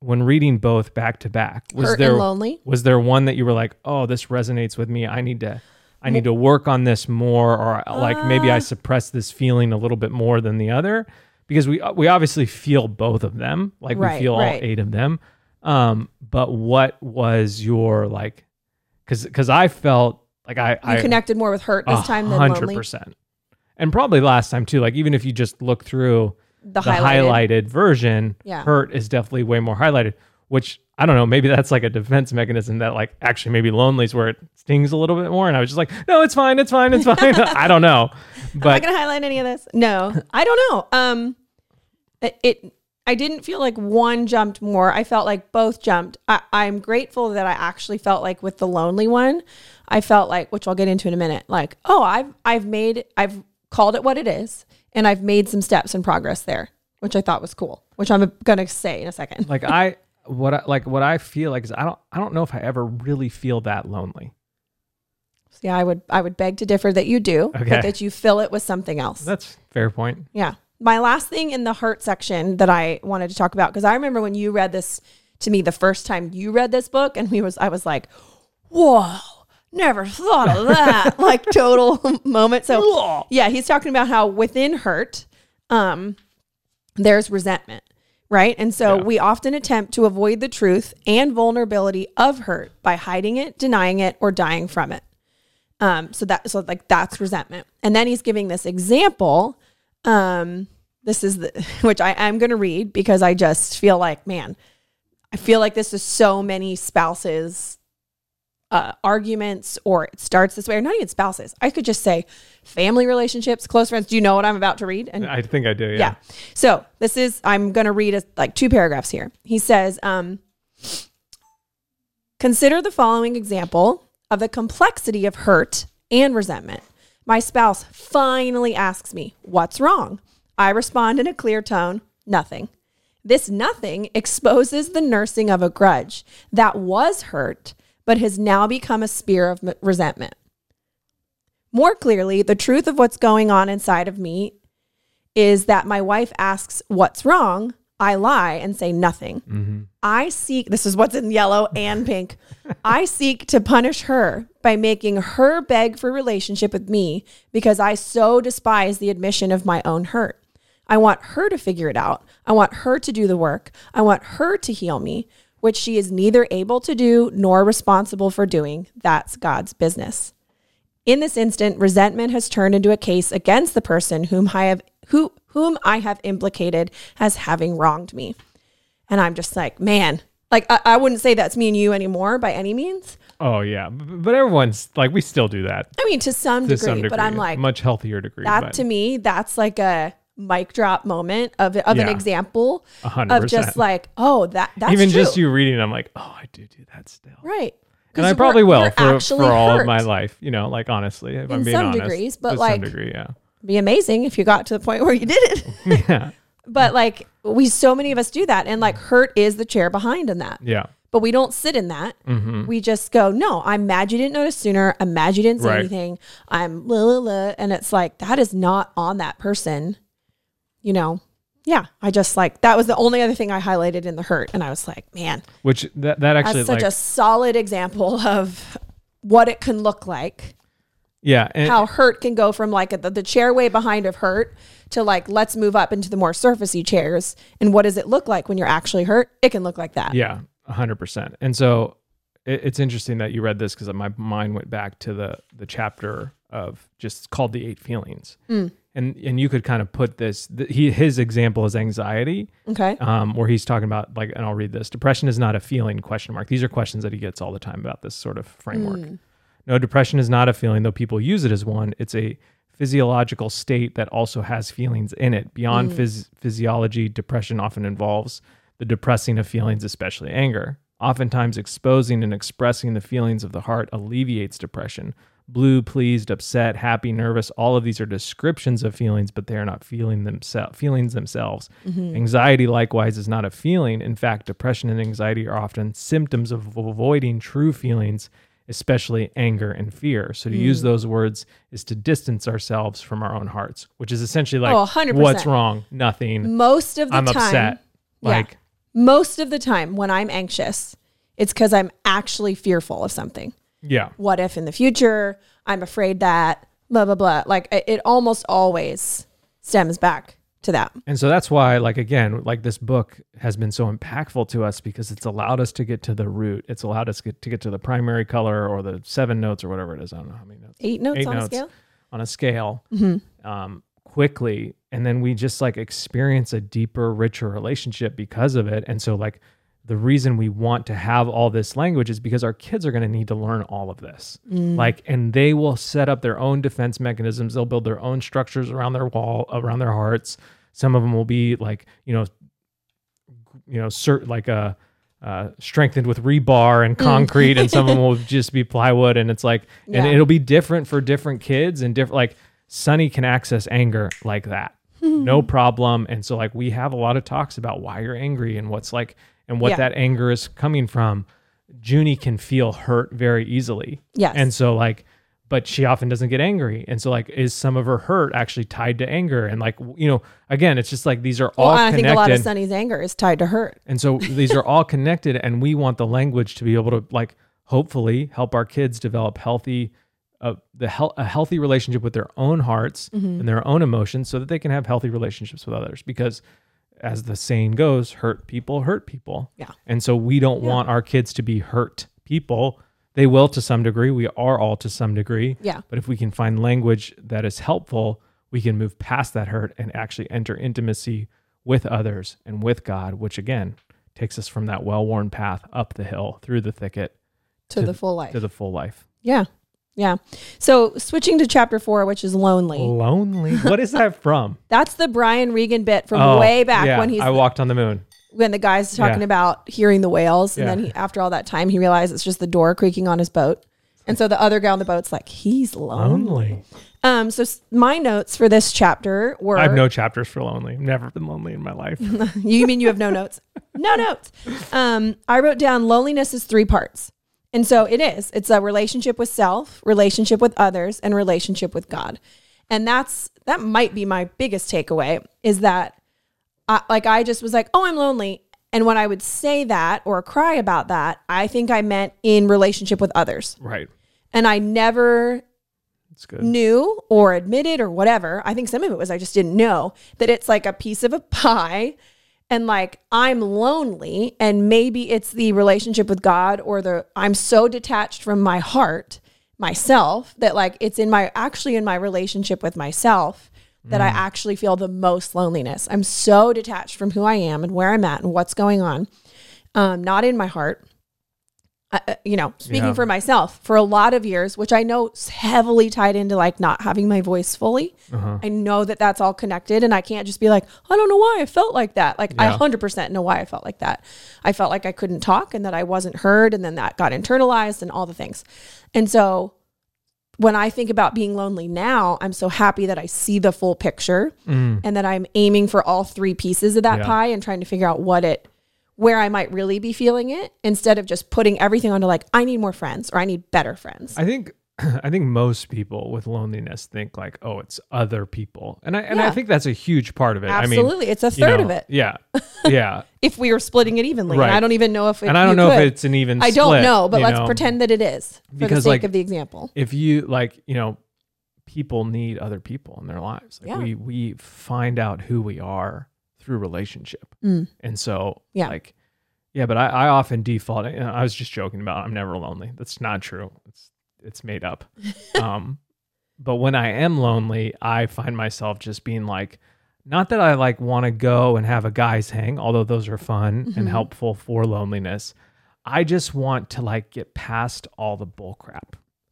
when reading both back to back was Hurt there lonely. was there one that you were like oh this resonates with me. I need to i need to work on this more or like maybe i Uh. suppress this feeling a little bit more than the other because we we obviously feel both of them like we Right, feel all right. eight of them um but what was your like because because i felt like i You i connected more with hurt this time than hundred percent, and probably last time too like even if you just look through The, the highlighted. highlighted, version, Yeah. hurt is definitely way more highlighted, which I don't know, maybe that's like a defense mechanism that like actually maybe lonely's where it stings a little bit more. And I was just like, no, it's fine, it's fine, it's fine. I don't know. Am I But to highlight any of this? No, I don't know. Um, it, it, I didn't feel like one jumped more. I felt like both jumped. I, I'm grateful that I actually felt like with the lonely one, I felt like, which I'll get into in a minute, like, oh, I've, I've made, I've called it what it is, and I've made some steps in progress there, which I thought was cool, which I'm going to say in a second. like I what I like what I feel like is I don't I don't know if I ever really feel that lonely. Yeah, I would, I would beg to differ that you do, Okay. but that you fill it with something else. That's fair point. Yeah. My last thing in the hurt section that I wanted to talk about because I remember when you read this to me the first time you read this book and we was I was like, "Whoa, never thought of that." like total moment. So, yeah, he's talking about how within hurt um there's resentment, right? And so Yeah. we often attempt to avoid the truth and vulnerability of hurt by hiding it, denying it, or dying from it. Um, so that so like that's resentment. And then he's giving this example. Um, this is the which I am gonna read because I just feel like, man, I feel like this is so many spouses uh, arguments or it starts this way or not even spouses i could just say family relationships close friends do you know what i'm about to read and I think I do. Yeah. yeah. So this is I'm going to read a, like two paragraphs here. He says, um, consider the following example of the complexity of hurt and resentment. My spouse finally asks me, "What's wrong?" I respond in a clear tone, "Nothing." This nothing exposes the nursing of a grudge that was hurt, but has now become a spear of m- resentment. More clearly, the truth of what's going on inside of me is that my wife asks, What's wrong? I lie and say nothing. Mm-hmm. I seek, this is what's in yellow and pink. I seek to punish her by making her beg for relationship with me because I so despise the admission of my own hurt. I want her to figure it out. I want her to do the work. I want her to heal me, which she is neither able to do nor responsible for doing. That's God's business. In this instant, resentment has turned into a case against the person whom I have who whom I have implicated as having wronged me. And I'm just like, man, like I, I wouldn't say that's me and you anymore by any means. Oh yeah. But everyone's like we still do that I mean, to some, to degree, some degree. but I'm like, much healthier degree. that but to me, that's like a mic drop moment of of an example A hundred of just like, oh, that that's even true. just you reading, I'm like, oh, I do do that still. right. and I probably will for, for all of my life. You know, like honestly, if I'm being some honest, degrees, but, like- degree, yeah, be amazing if you got to the point where you did it. yeah, but like we, so many of us do that, and like hurt is the chair behind in that. yeah, But we don't sit in that. hmm We just go, no, I'm mad you didn't notice sooner. I'm mad you didn't say Right. anything. I'm la la la. And it's like, that is not on that person. You know? Yeah. I just like, that was the only other thing I highlighted in the hurt. And I was like, man, which that that actually that's such like a solid example of what it can look like. yeah, and, How hurt can go from like the, the chair way behind of hurt to like, let's move up into the more surfacey chairs. And what does it look like when you're actually hurt? It can look like that. Yeah, hundred percent. And so it, it's interesting that you read this because my mind went back to the the chapter of just called the eight feelings, Mm. And and you could kind of put this. The, he his example is anxiety, Okay. um, where he's talking about like, and I'll read this: depression is not a feeling? Question mark. These are questions that he gets all the time about this sort of framework. Mm. No, depression is not a feeling, though people use it as one. It's a physiological state that also has feelings in it. Beyond phys- physiology, depression often involves the depressing of feelings, especially anger. Oftentimes, exposing and expressing the feelings of the heart alleviates depression. Blue, pleased, upset, happy, nervous, all of these are descriptions of feelings, but they are not feeling themselves feelings themselves. Anxiety likewise is not a feeling. In fact, depression and anxiety are often symptoms of avoiding true feelings, especially anger and fear. So to Hmm. use those words is to distance ourselves from our own hearts, which is essentially like Oh, 100%. what's wrong? Nothing. Most of the I'm time, upset. Yeah. Like most of the time when I'm anxious, it's because I'm actually fearful of something. Yeah. What if in the future I'm afraid that blah blah blah? Like it, almost always stems back to that. And so that's why, like, again, like this book has been so impactful to us because it's allowed us to get to the root. It's allowed us get, to get to the primary color or the seven notes or whatever it is. I don't know how many notes Eight notes Eight on notes. a scale. on a scale Mm-hmm. um, quickly. And then we just like experience a deeper, richer relationship because of it. And so, like, the reason we want to have all this language is because our kids are going to need to learn all of this. Mm. Like, and they will set up their own defense mechanisms. They'll build their own structures around their wall, around their hearts. Some of them will be like, you know, you know, cert, like a, uh, strengthened with rebar and concrete, and some of them will just be plywood. And it's like, and it'll be different for different kids and different. Like Sunny can access anger like that, no problem. And so, like, we have a lot of talks about why you're angry and what's like, and what Yeah. that anger is coming from. Junie can feel hurt very easily. Yes. And so, like, but she often doesn't get angry. And so, like, is some of her hurt actually tied to anger? And, like, you know, again, it's just like these are all Well, I connected. think a lot of Sunny's anger is tied to hurt. And so these are all connected, and we want the language to be able to like hopefully help our kids develop healthy, uh, the hel- a healthy relationship with their own hearts Mm-hmm. and their own emotions, so that they can have healthy relationships with others. Because, as the saying goes, hurt people hurt people. Yeah. And so we don't want our kids to be hurt people. They will to some degree. We are all to some degree. Yeah. But if we can find language that is helpful, we can move past that hurt and actually enter intimacy with others and with God, which again takes us from that well worn path up the hill, through the thicket, To, To- the full life. to the full life. yeah. Yeah. So switching to chapter four, which is lonely. Lonely. What is that from? That's the Brian Regan bit from Oh, way back yeah, when he's I walked on the moon. when the guy's talking Yeah. about hearing the whales, and Yeah. then he, after all that time, he realized it's just the door creaking on his boat, and so the other guy on the boat's like, "He's lonely." Lonely. Um, so s- my notes for this chapter were. I have no chapters for lonely. I've never been lonely in my life. you mean you have no notes? No notes. Um, I wrote down loneliness is three parts. And so it is. It's a relationship with self, relationship with others, and relationship with God. And that's that might be my biggest takeaway is that I, like I just was like, "Oh, I'm lonely." And when I would say that or cry about that, I think I meant in relationship with others. right. And I never It's good. knew or admitted or whatever. I think some of it was I just didn't know that it's like a piece of a pie and like I'm lonely and maybe it's the relationship with God or the I'm so detached from my heart, myself that like it's in my actually in my relationship with myself that I actually feel the most loneliness. I'm so detached from who I am and where I'm at and what's going on. Um, not in my heart. Uh, you know, speaking Yeah. for myself, for a lot of years, which I know is heavily tied into like not having my voice fully. Uh-huh. I know that that's all connected, and I can't just be like, I don't know why I felt like that. Like I 100% know why I felt like that. I felt like I couldn't talk and that I wasn't heard, and then that got internalized and all the things. And so when I think about being lonely now, I'm so happy that I see the full picture and that I'm aiming for all three pieces of that Mm. Yeah. pie and trying to figure out what it where I might really be feeling it instead of just putting everything onto like I need more friends or I need better friends. I think I think most people with loneliness think like, oh, it's other people, and I and I think that's a huge part of it. Absolutely. I mean, it's a you third know, of it. Yeah, yeah. If we were splitting it evenly. And Right. I don't even know if it, and I don't know could. if it's an even. I don't split, know, but let's know? pretend that it is for the sake like, of the example. if you like, you know, people need other people in their lives. Like Yeah. we we find out who we are through relationship, Mm. and so Yeah. like, yeah. But I, I often default. I was just joking about I'm never lonely. That's not true. It's it's made up. um, but when I am lonely, I find myself just being like. Not that I like want to go and have a guys hang, although those are fun Mm-hmm. and helpful for loneliness. I just want to like get past all the bull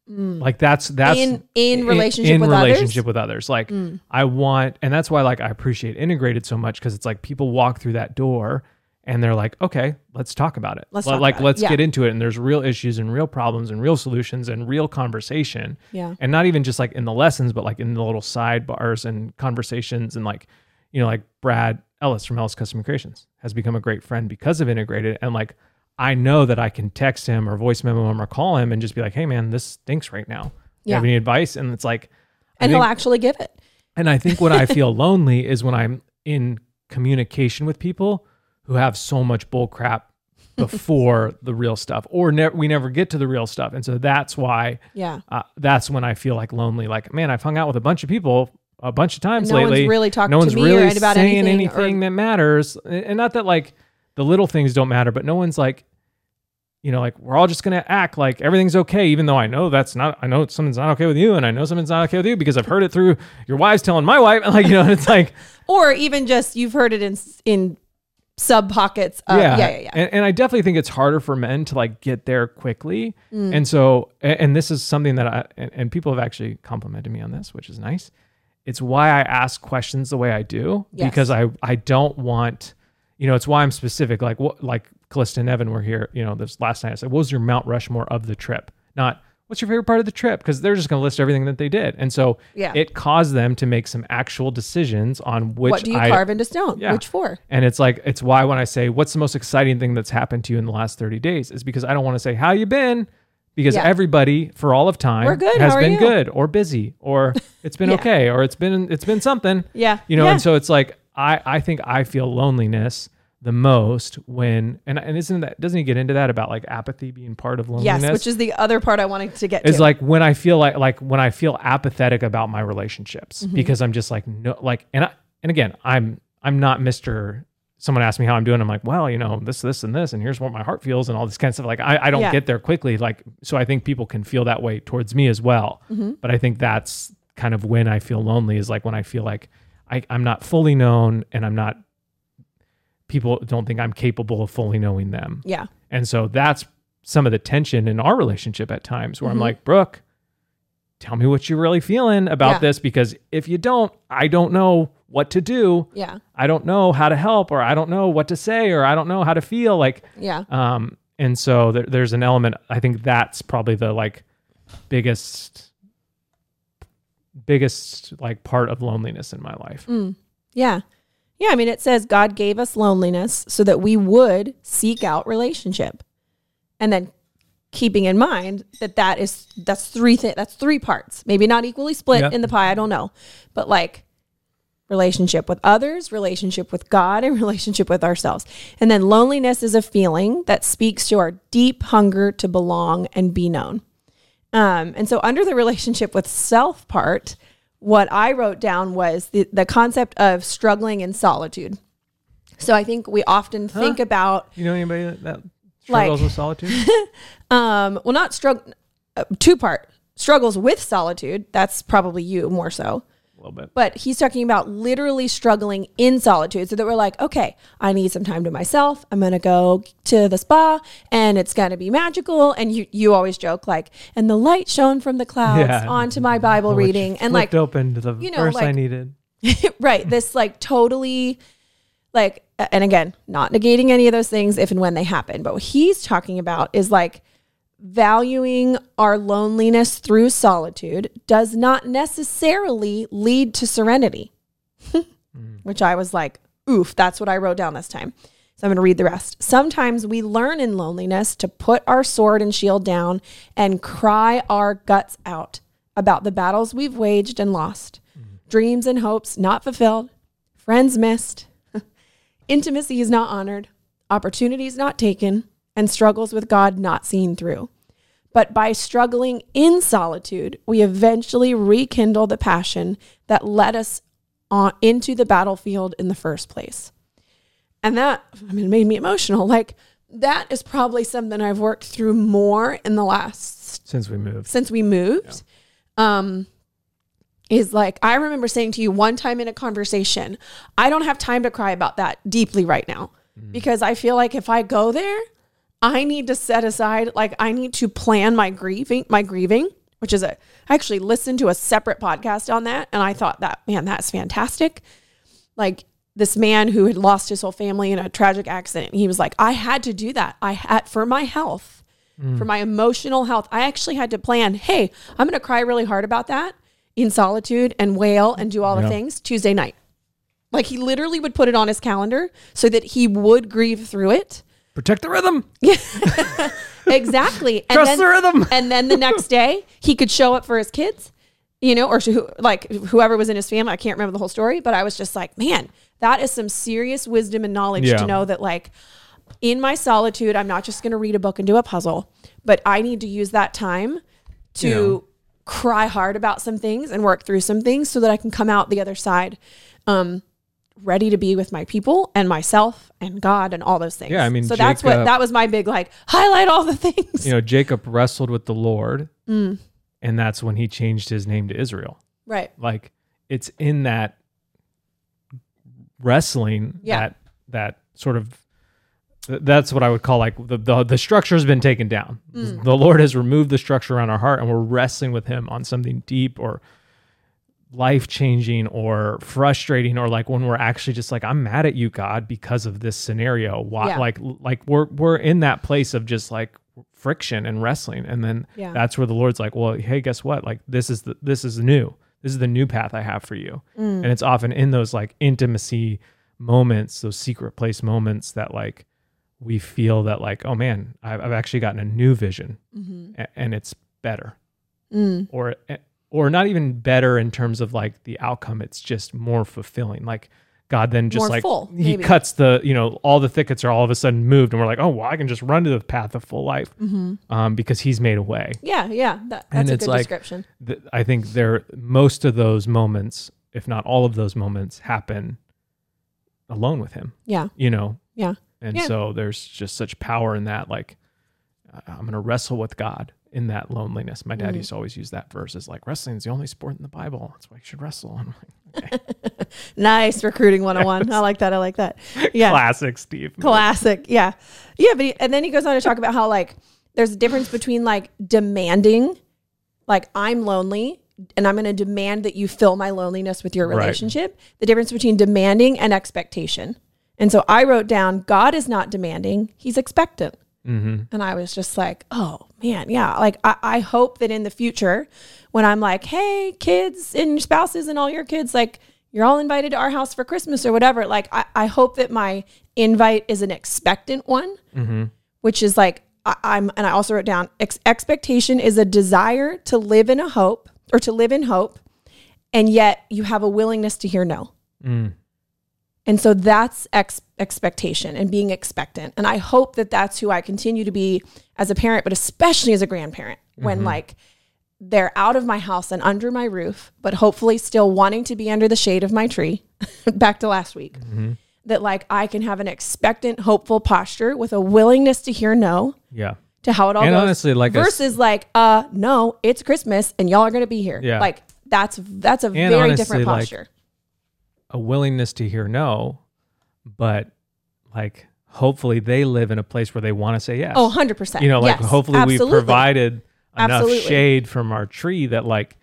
crap. Like that's that's Mm. in in relationship in with relationship others. with others. Like Mm. I want, and that's why like I appreciate integrated so much because it's like people walk through that door and they're like, okay, let's talk about it. Let's Let- talk like let's Yeah. get into it. And there's real issues and real problems and real solutions and real conversation. Yeah. And not even just like in the lessons, but like in the little sidebars and conversations and like, you know, like Brad Ellis from Ellis Custom Creations has become a great friend because of integrated. And like I know that I can text him or voice memo him or call him and just be like, hey man, this stinks right now. You have any advice? And it's like, I And think- he'll actually give it. and I think when I feel lonely is when I'm in communication with people who have so much bull crap before the real stuff, or ne- we never get to the real stuff. And so that's why, Yeah. uh, that's when I feel like lonely. Like, man, I've hung out with a bunch of people a bunch of times no one's lately. really talked no to one's me or really about saying anything anything, or- that matters. And not that like the little things don't matter, but no one's like, you know, like we're all just gonna act like everything's okay, even though I know that's not. I know something's not okay with you, and I know something's not okay with you because I've heard it through your wives telling my wife. Like you know, it's like Or even just you've heard it in in sub pockets. Of, yeah. Yeah. Yeah. And, and I definitely think it's harder for men to like get there quickly. Mm. And so, and, and this is something that I, and, and people have actually complimented me on this, which is nice. It's why I ask questions the way I do Yes. because I, I don't want, you know, it's why I'm specific. Like what, like Callista and Evan were here, you know, this last night. I said, what was your Mount Rushmore of the trip? Not what's your favorite part of the trip? Because they're just going to list everything that they did. And so Yeah. it caused them to make some actual decisions on which what do you I, carve into stone? Yeah. Which for? and it's like it's why when I say what's the most exciting thing that's happened to you in the last 30 days is because I don't want to say how you been because Yeah. everybody for all of time good. has been you? good or busy or it's been okay or it's been it's been something. Yeah. You know, and so it's like I I think I feel loneliness the most when and and isn't that doesn't he get into that about like apathy being part of loneliness? Yes, which is the other part I wanted to get is to. like when I feel like like when I feel apathetic about my relationships Mm-hmm. because I'm just like no like and I, and again I'm I'm not Mr. Someone asked me how I'm doing. I'm like, well, you know, this, this, and this, and here's what my heart feels, and all this kind of stuff. Like, I, I don't Yeah. get there quickly. Like, so I think people can feel that way towards me as well. Mm-hmm. But I think that's kind of when I feel lonely is like when I feel like I, I'm not fully known, and I'm not. People don't think I'm capable of fully knowing them. yeah. And so that's some of the tension in our relationship at times where Mm-hmm. I'm like, Brooke, tell me what you're really feeling about Yeah. this because if you don't, I don't know what to do. Yeah. I don't know how to help or I don't know what to say or I don't know how to feel like Yeah. um and so there, there's an element I think that's probably the like biggest biggest like part of loneliness in my life. Mm. Yeah. Yeah. I mean, it says God gave us loneliness so that we would seek out relationship. And then keeping in mind that that is, that's three that's three parts, maybe not equally split Yeah. in the pie. I don't know. But like relationship with others, relationship with God, and relationship with ourselves. And then loneliness is a feeling that speaks to our deep hunger to belong and be known. Um, and so, under the relationship with self part, what I wrote down was the, the concept of struggling in solitude. So, I think we often think about, You know anybody that, that Like- struggles with solitude? um, well, not struggle, uh, two part struggles with solitude. That's probably you more so. A little bit. but he's talking about literally struggling in solitude. So that we're like, okay, I need some time to myself. I'm gonna go to the spa, and it's gonna be magical. And you you always joke like, and the light shone from the clouds Yeah. onto my Bible Which reading, and like opened the you know, verse I needed. right this like totally like and again not negating any of those things if and when they happen but what he's talking about is like valuing our loneliness through solitude does not necessarily lead to serenity. Which i was like oof that's what i wrote down this time. So i'm going to read the rest. Sometimes we learn in loneliness to put our sword and shield down and cry our guts out about the battles we've waged and lost. Dreams and hopes not fulfilled, friends missed, intimacy is not honored, opportunities not taken, and struggles with God not seen through. But by struggling in solitude, we eventually rekindle the passion that led us on into the battlefield in the first place. And that I mean, it made me emotional. Like that is probably something I've worked through more in the last Since we moved. since we moved um is like I remember saying to you one time in a conversation, I don't have time to cry about that deeply right now because I feel like if I go there, I need to set aside like I need to plan my grieving, my grieving, which is a I actually listened to a separate podcast on that and I thought that man, that's fantastic. Like this man who had lost his whole family in a tragic accident, he was like, I had to do that. I had for my health mm. for my emotional health. I actually had to plan, hey, I'm going to cry really hard about that in solitude and wail and do all the things Tuesday night. Like he literally would put it on his calendar so that he would grieve through it. Protect the rhythm. Exactly. and Trust then, the rhythm. and then the next day he could show up for his kids, you know, or who, like whoever was in his family. I can't remember the whole story, but I was just like, man, that is some serious wisdom and knowledge Yeah. to know that like in my solitude, I'm not just going to read a book and do a puzzle, but I need to use that time to cry hard about some things and work through some things so that I can come out the other side um, ready to be with my people and myself and God and all those things. Yeah, I mean, so that's what that was my big like highlight all the things. You know, Jacob wrestled with the Lord, Mm. and that's when he changed his name to Israel. right. Like it's in that wrestling Yeah. that that sort of that's what I would call like the the, the structure has been taken down. Mm. The Lord has removed the structure around our heart, and we're wrestling with Him on something deep or life changing or frustrating or like when we're actually just like I'm mad at you God because of this scenario why Yeah. like like we're we're in that place of just like friction and wrestling and then Yeah. that's where the Lord's like well hey guess what like this is the this is new this is the new path I have for you Mm. and it's often in those like intimacy moments those secret place moments that like we feel that like oh man I've, I've actually gotten a new vision Mm-hmm. a- and it's better Mm. or or not even better in terms of like the outcome it's just more fulfilling like god then just More like full, he maybe. cuts the you know all the thickets are all of a sudden moved and we're like oh well i can just run to the path of full life um, because he's made a way Yeah, yeah. That, And that's a it's good like- description. Th- i think there most of those moments if not all of those moments happen alone with him Yeah. you know Yeah. and Yeah. so there's just such power in that like i'm going to wrestle with god in that loneliness my dad Mm. used to always use that verse as like wrestling's the only sport in the bible that's why you should wrestle I'm like, Nice recruiting 101. I like that. I like that. Yeah. classic steve Classic. Yeah. Yeah. But he, and then he goes on to talk about how like there's a difference between like demanding, like I'm lonely and I'm going to demand that you fill my loneliness with your Right. relationship. The difference between demanding and expectation. And so I wrote down God is not demanding, he's expectant. mm-hmm. And I was just like, oh man, yeah. Like I, I hope that in the future, when I'm like, hey, kids and your spouses and all your kids, like you're all invited to our house for Christmas or whatever. Like I, I hope that my invite is an expectant one, Mm-hmm. which is like I, I'm and I also wrote down ex- expectation is a desire to live in a hope or to live in hope, and yet you have a willingness to hear no. mm. And so that's ex- expectation and being expectant. And I hope that that's who I continue to be as a parent, but especially as a grandparent when like they're out of my house and under my roof, but hopefully still wanting to be under the shade of my tree. Back to last week. That like I can have an expectant, hopeful posture with a willingness to hear no yeah to how it all And goes. honestly, like a versus like, uh, no, it's Christmas and y'all are gonna be here. Yeah. Like that's that's a very honestly, different like, posture. A willingness to hear no, but like hopefully they live in a place where they want to say yes. oh, 100%. you know, like Yes, hopefully we absolutely. provided enough Absolutely. shade from our tree that like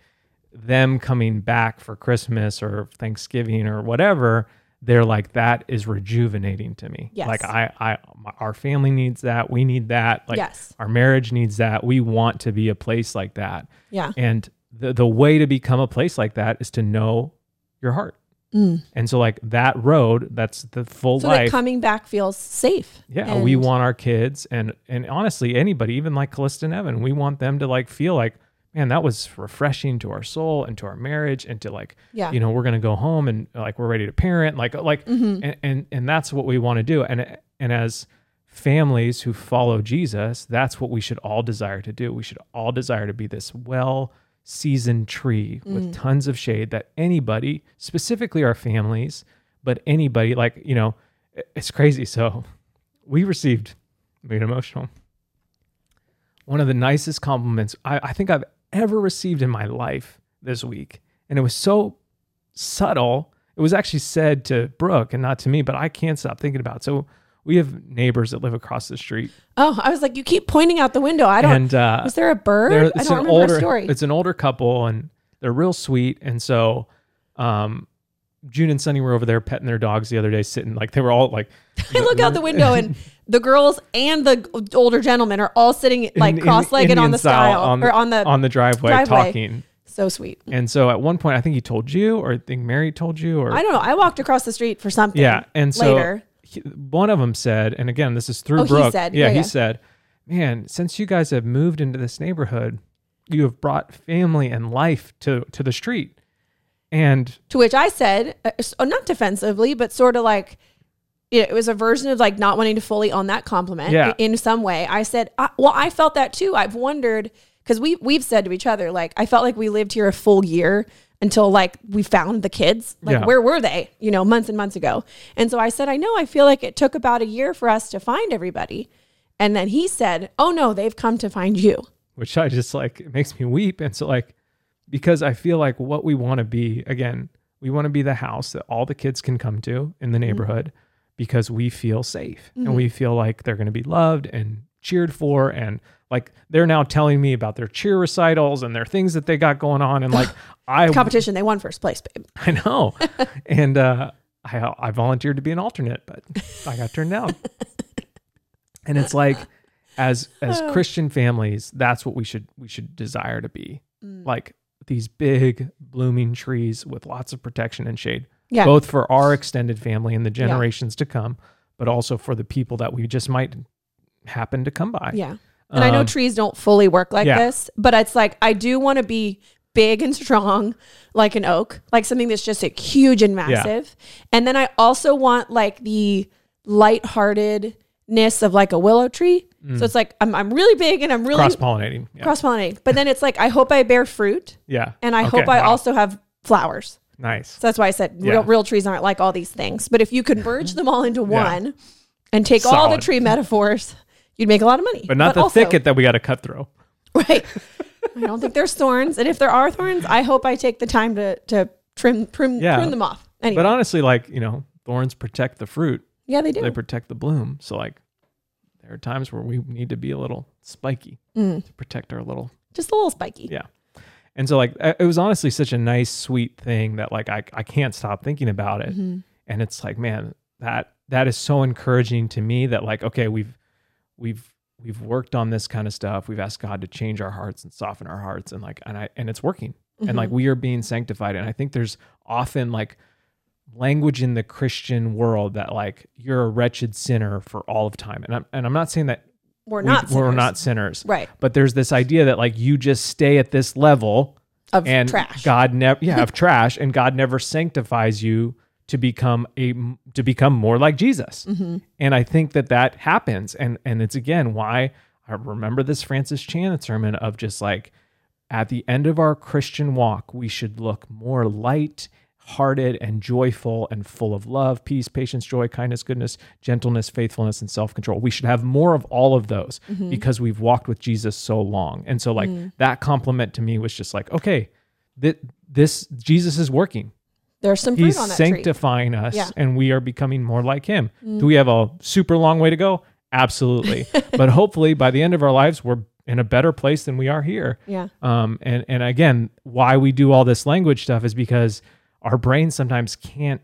them coming back for Christmas or Thanksgiving or whatever, they're like that is rejuvenating to me. Yes. Like I, I, my, our family needs that. We need that. Like Yes. our marriage needs that. We want to be a place like that. Yeah. And the the way to become a place like that is to know your heart. And so like that road, that's the full Mm. So life. coming back feels safe. Yeah, And- we want our kids and and honestly anybody, even like Callista and Evan, we want them to like feel like, man, that was refreshing to our soul and to our marriage and to like, Yeah. you know, we're gonna go home and like we're ready to parent, like like Mm-hmm. and, and and that's what we want to do. And and as families who follow Jesus, that's what we should all desire to do. We should all desire to be this well seasoned tree Mm. with tons of shade that anybody, specifically our families, but anybody like, you know, it's crazy. So we received made emotional. One of the nicest compliments I, I think I've ever received in my life this week. And it was so subtle. It was actually said to Brooke and not to me, but I can't stop thinking about it. So we have neighbors that live across the street. Oh, I was like, you keep pointing out the window. I don't. and uh, was there a bird? they're- I it's don't an remember older story. it's an older couple and they're real sweet and so um June and Sunny were over there petting their dogs the other day sitting like they were all like I look out the window and the girls and the older gentlemen are all sitting like in- cross-legged on the style stile or on the on the driveway, driveway. talking so sweet. and so at one point I think he told you or I think Mary told you or I don't know. I walked across the street for something. yeah and so later. He- one of them said and again this is through Oh, he Brooke said. yeah, Yeah, he yeah. said man since you guys have moved into this neighborhood you have brought family and life to to the street and To which I said, uh, not defensively, but sort of like you know, it was a version of like not wanting to fully own that compliment Yeah. in some way. I said, I, well, I felt that too. I've wondered because we we've said to each other like I felt like we lived here a full year until like we found the kids. Like Yeah. where were they? You know, months and months ago. And so I said, I know. I feel like it took about a year for us to find everybody. And then he said, Oh no, they've come to find you. which I just like it makes me weep. And so like because I feel like what we want to be again, we want to be the house that all the kids can come to in the mm-hmm. neighborhood because we feel safe and mm-hmm. we feel like they're going to be loved and cheered for and like they're now telling me about their cheer recitals and their things that they got going on and like I Competition, they won first place, babe. I know. and uh, I I volunteered to be an alternate, but I got turned down. and it's like, as as Christian families, that's what we should we should desire to be, like these big blooming trees with lots of protection and shade, Yeah. both for our extended family and the generations to come, but also for the people that we just might happen to come by. Yeah. And I know Um, trees don't fully work like yeah. this, but it's like I do want to be big and strong like an oak, like something that's just like huge and massive. And then I also want like the lightheartedness of like a willow tree. So it's like I'm I'm really big and I'm really Cross pollinating. Yeah. cross pollinating. But then it's like I hope I bear fruit yeah. and I Okay, hope I wow. also have flowers. nice. So that's why I said Yeah. real, real trees aren't like all these things. But if you could merge them all into one and take all the tree metaphors, you'd make a lot of money. But not the also- thicket that we got to cut through. Right. I don't think there's thorns. And if there are thorns, I hope I take the time to to trim trim Yeah. prune them off. Anyway. But honestly, like, you know, thorns protect the fruit, yeah, they do. they protect the bloom. So, like, there are times where we need to be a little spiky Mm. to protect our little, Just a little spiky. yeah. And so, like, it was honestly such a nice, sweet thing that, like, I, I can't stop thinking about it. Mm-hmm. And it's like, man, that that is so encouraging to me that, like, okay, we've, we've, we've worked on this kind of stuff. We've asked God to change our hearts and soften our hearts. And, like, and I, and it's working. And, Mm-hmm. like, we are being sanctified. And I think there's often, like, language in the Christian world that like you're a wretched sinner for all of time. And I'm and I'm not saying that We're we, not we're sinners. not sinners. Right. But there's this idea that like you just stay at this level Of and trash. God never yeah, of trash and God never sanctifies you to become a to become more like Jesus. Mm-hmm. And I think that that happens and and it's again why I remember this Francis Chan sermon of just like at the end of our Christian walk, we should look more light hearted and joyful and full of love, peace, patience, joy, kindness, goodness, gentleness, faithfulness, and self control. We should have more of all of those because we've walked with Jesus so long. And so, like, that compliment to me was just like, okay, that this Jesus is working. There's some fruit He's on that tree. sanctifying us Yeah. Mm. and we are becoming more like him. Do we have a super long way to go? Absolutely. but hopefully by the end of our lives we're in a better place than we are here. Yeah. Um and and again, why we do all this language stuff is because our brains sometimes can't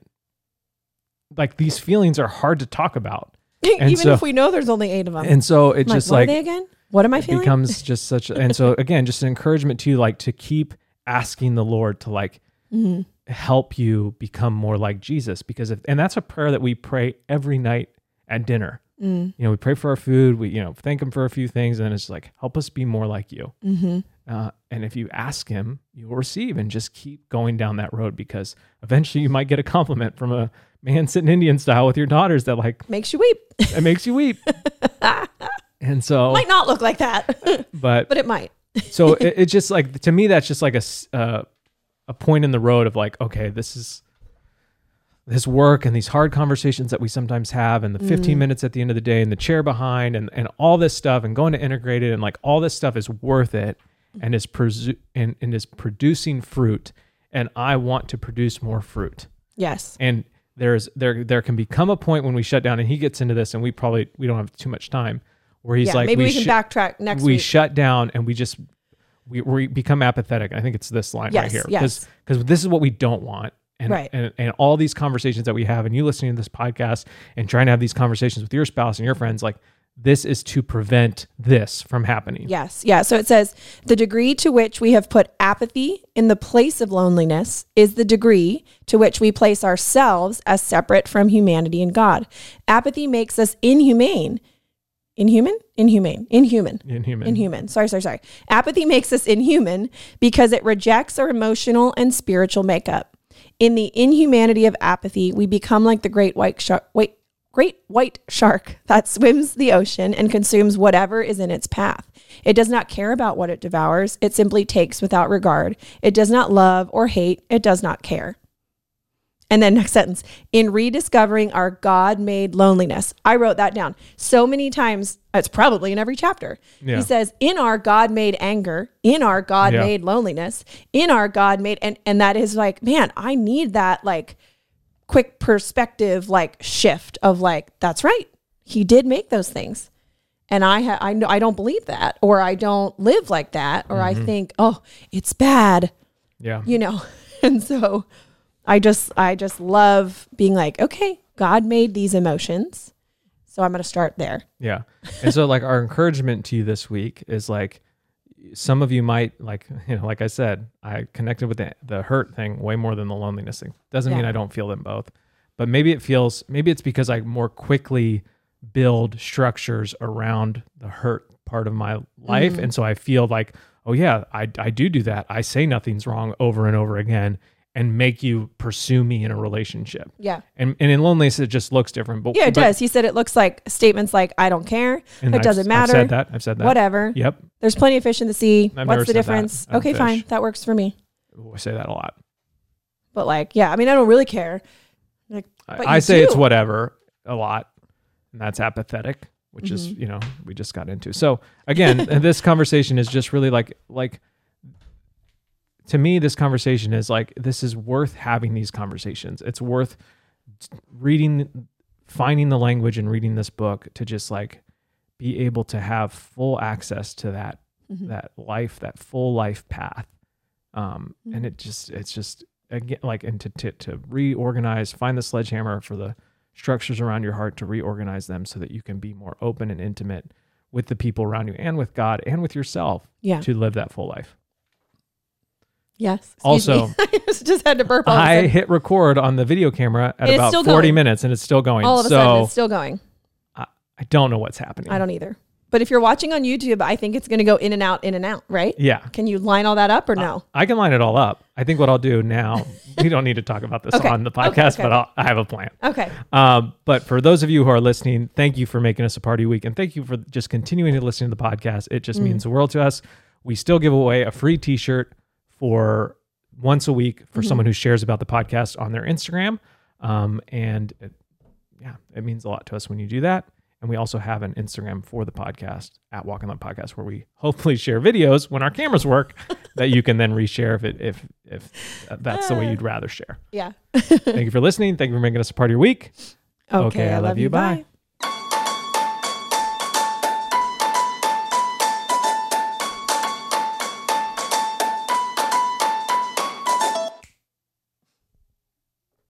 like these feelings are hard to talk about. Even so- if we know there's only eight of them. And so it's I'm just like, what like are they again? What am I it feeling? becomes just such and so again just an encouragement to you like to keep asking the lord to like Mm-hmm. Help you become more like jesus because if and that's a prayer that we pray every night at dinner Mm. you know we pray for our food we you know thank him for a few things and then it's like help us be more like you Mm-hmm. uh, and if you ask him you will receive and just keep going down that road because eventually you might get a compliment from a man sitting indian style with your daughters that like Makes you weep. it makes you weep and so Might not look like that, but but it might. so it, it's just like to me that's just like a uh, a point in the road of like okay this is this work and these hard conversations that we sometimes have and the 15 mm. minutes at the end of the day and the chair behind and, and all this stuff and going to integrate it and like all this stuff is worth it and is presu- and, and is producing fruit and i want to produce more fruit Yes. and there's there there can become a point when we shut down and he gets into this and we probably we don't have too much time where he's yeah. like maybe we, can sh- backtrack next we week. shut down and we just we, we become apathetic. I think it's this line right Yes, here yes. because this is what we don't want. And, Right. and and all these conversations that we have and you listening to this podcast and trying to have these conversations with your spouse and your friends like this is to prevent this from happening. Yes. Yeah. So it says the degree to which we have put apathy in the place of loneliness is the degree to which we place ourselves as separate from humanity and God. Apathy makes us inhumane. Inhuman? Inhumane. Inhuman. Inhuman. Inhuman. Sorry, sorry, sorry. Apathy makes us inhuman because it rejects our emotional and spiritual makeup. In the inhumanity of apathy, we become like the great white shark. Wait, great white shark that swims the ocean and consumes whatever is in its path. It does not care about what it devours. It simply takes without regard. It does not love or hate. It does not care. And then next sentence, in rediscovering our God made loneliness. I wrote that down so many times. It's probably in every chapter. Yeah. He says, in our God made anger, in our God Yeah. made loneliness, in our God made, and, and that is like, man, I need that like quick perspective, like shift of like, that's right. He did make those things. And I, ha- I, know, I don't believe that, or I don't live like that, or I mm-hmm. think, oh, it's bad Yeah. you know and so i just i just love being like okay god made these emotions so i'm going to start there Yeah. And so like our encouragement to you this week is like some of you might like you know like I said I connected with the, the hurt thing way more than the loneliness thing. Doesn't mean I don't feel them both. But maybe it feels maybe it's because I more quickly build structures around the hurt part of my life mm-hmm. and so I feel like oh yeah, I I do do that. I say nothing's wrong over and over again and make you pursue me in a relationship. yeah And and in loneliness it just looks different. But yeah it but- does he said it looks like statements like i don't care it I've- doesn't matter. I've said that. I've said that. whatever Yep. there's plenty of fish in the sea I've what's the difference okay fish. fine that works for me I say that a lot. but like yeah i mean i don't really care like I, I say it's whatever a lot, and that's apathetic, which is Mm-hmm. you know we just got into. So again, this conversation is just really like like to me, this conversation is like this is worth having these conversations. It's worth reading, finding the language and reading this book to just like be able to have full access to that Mhm. that life, that full life path. Um, Mm-hmm. and it just it's just again like and to, to to reorganize, find the sledgehammer for the structures around your heart to reorganize them so that you can be more open and intimate with the people around you and with God and with yourself yeah to live that full life. Yes Also- i just had to burp all of a I hit record on the video camera at And it's about still 40 going. minutes and it's still going. all of a so sudden it's still going I don't know what's happening. i don't either but if you're watching on youtube i think it's going to go in and out in and out right Yeah. can you line all that up or no I can line it all up. I think what I'll do now, we don't need to talk about this Okay. on the Okay, podcast, okay, but. I'll, I have a plan. okay Um, but for those of you who are listening, thank you for making us a party week, and thank you for just continuing to listen to the podcast. It just means the world to us. We still give away a free T-shirt for once a week for someone who shares about the podcast on their Instagram, um, and it, yeah, it means a lot to us when you do that. And we also have an Instagram for the podcast at Walk in Love Podcast where we hopefully share videos when our cameras work that you can then reshare if it if if that's the way you'd rather share. Yeah. Thank you for listening. Thank you for making us a part of your week. Okay, I love you. Bye.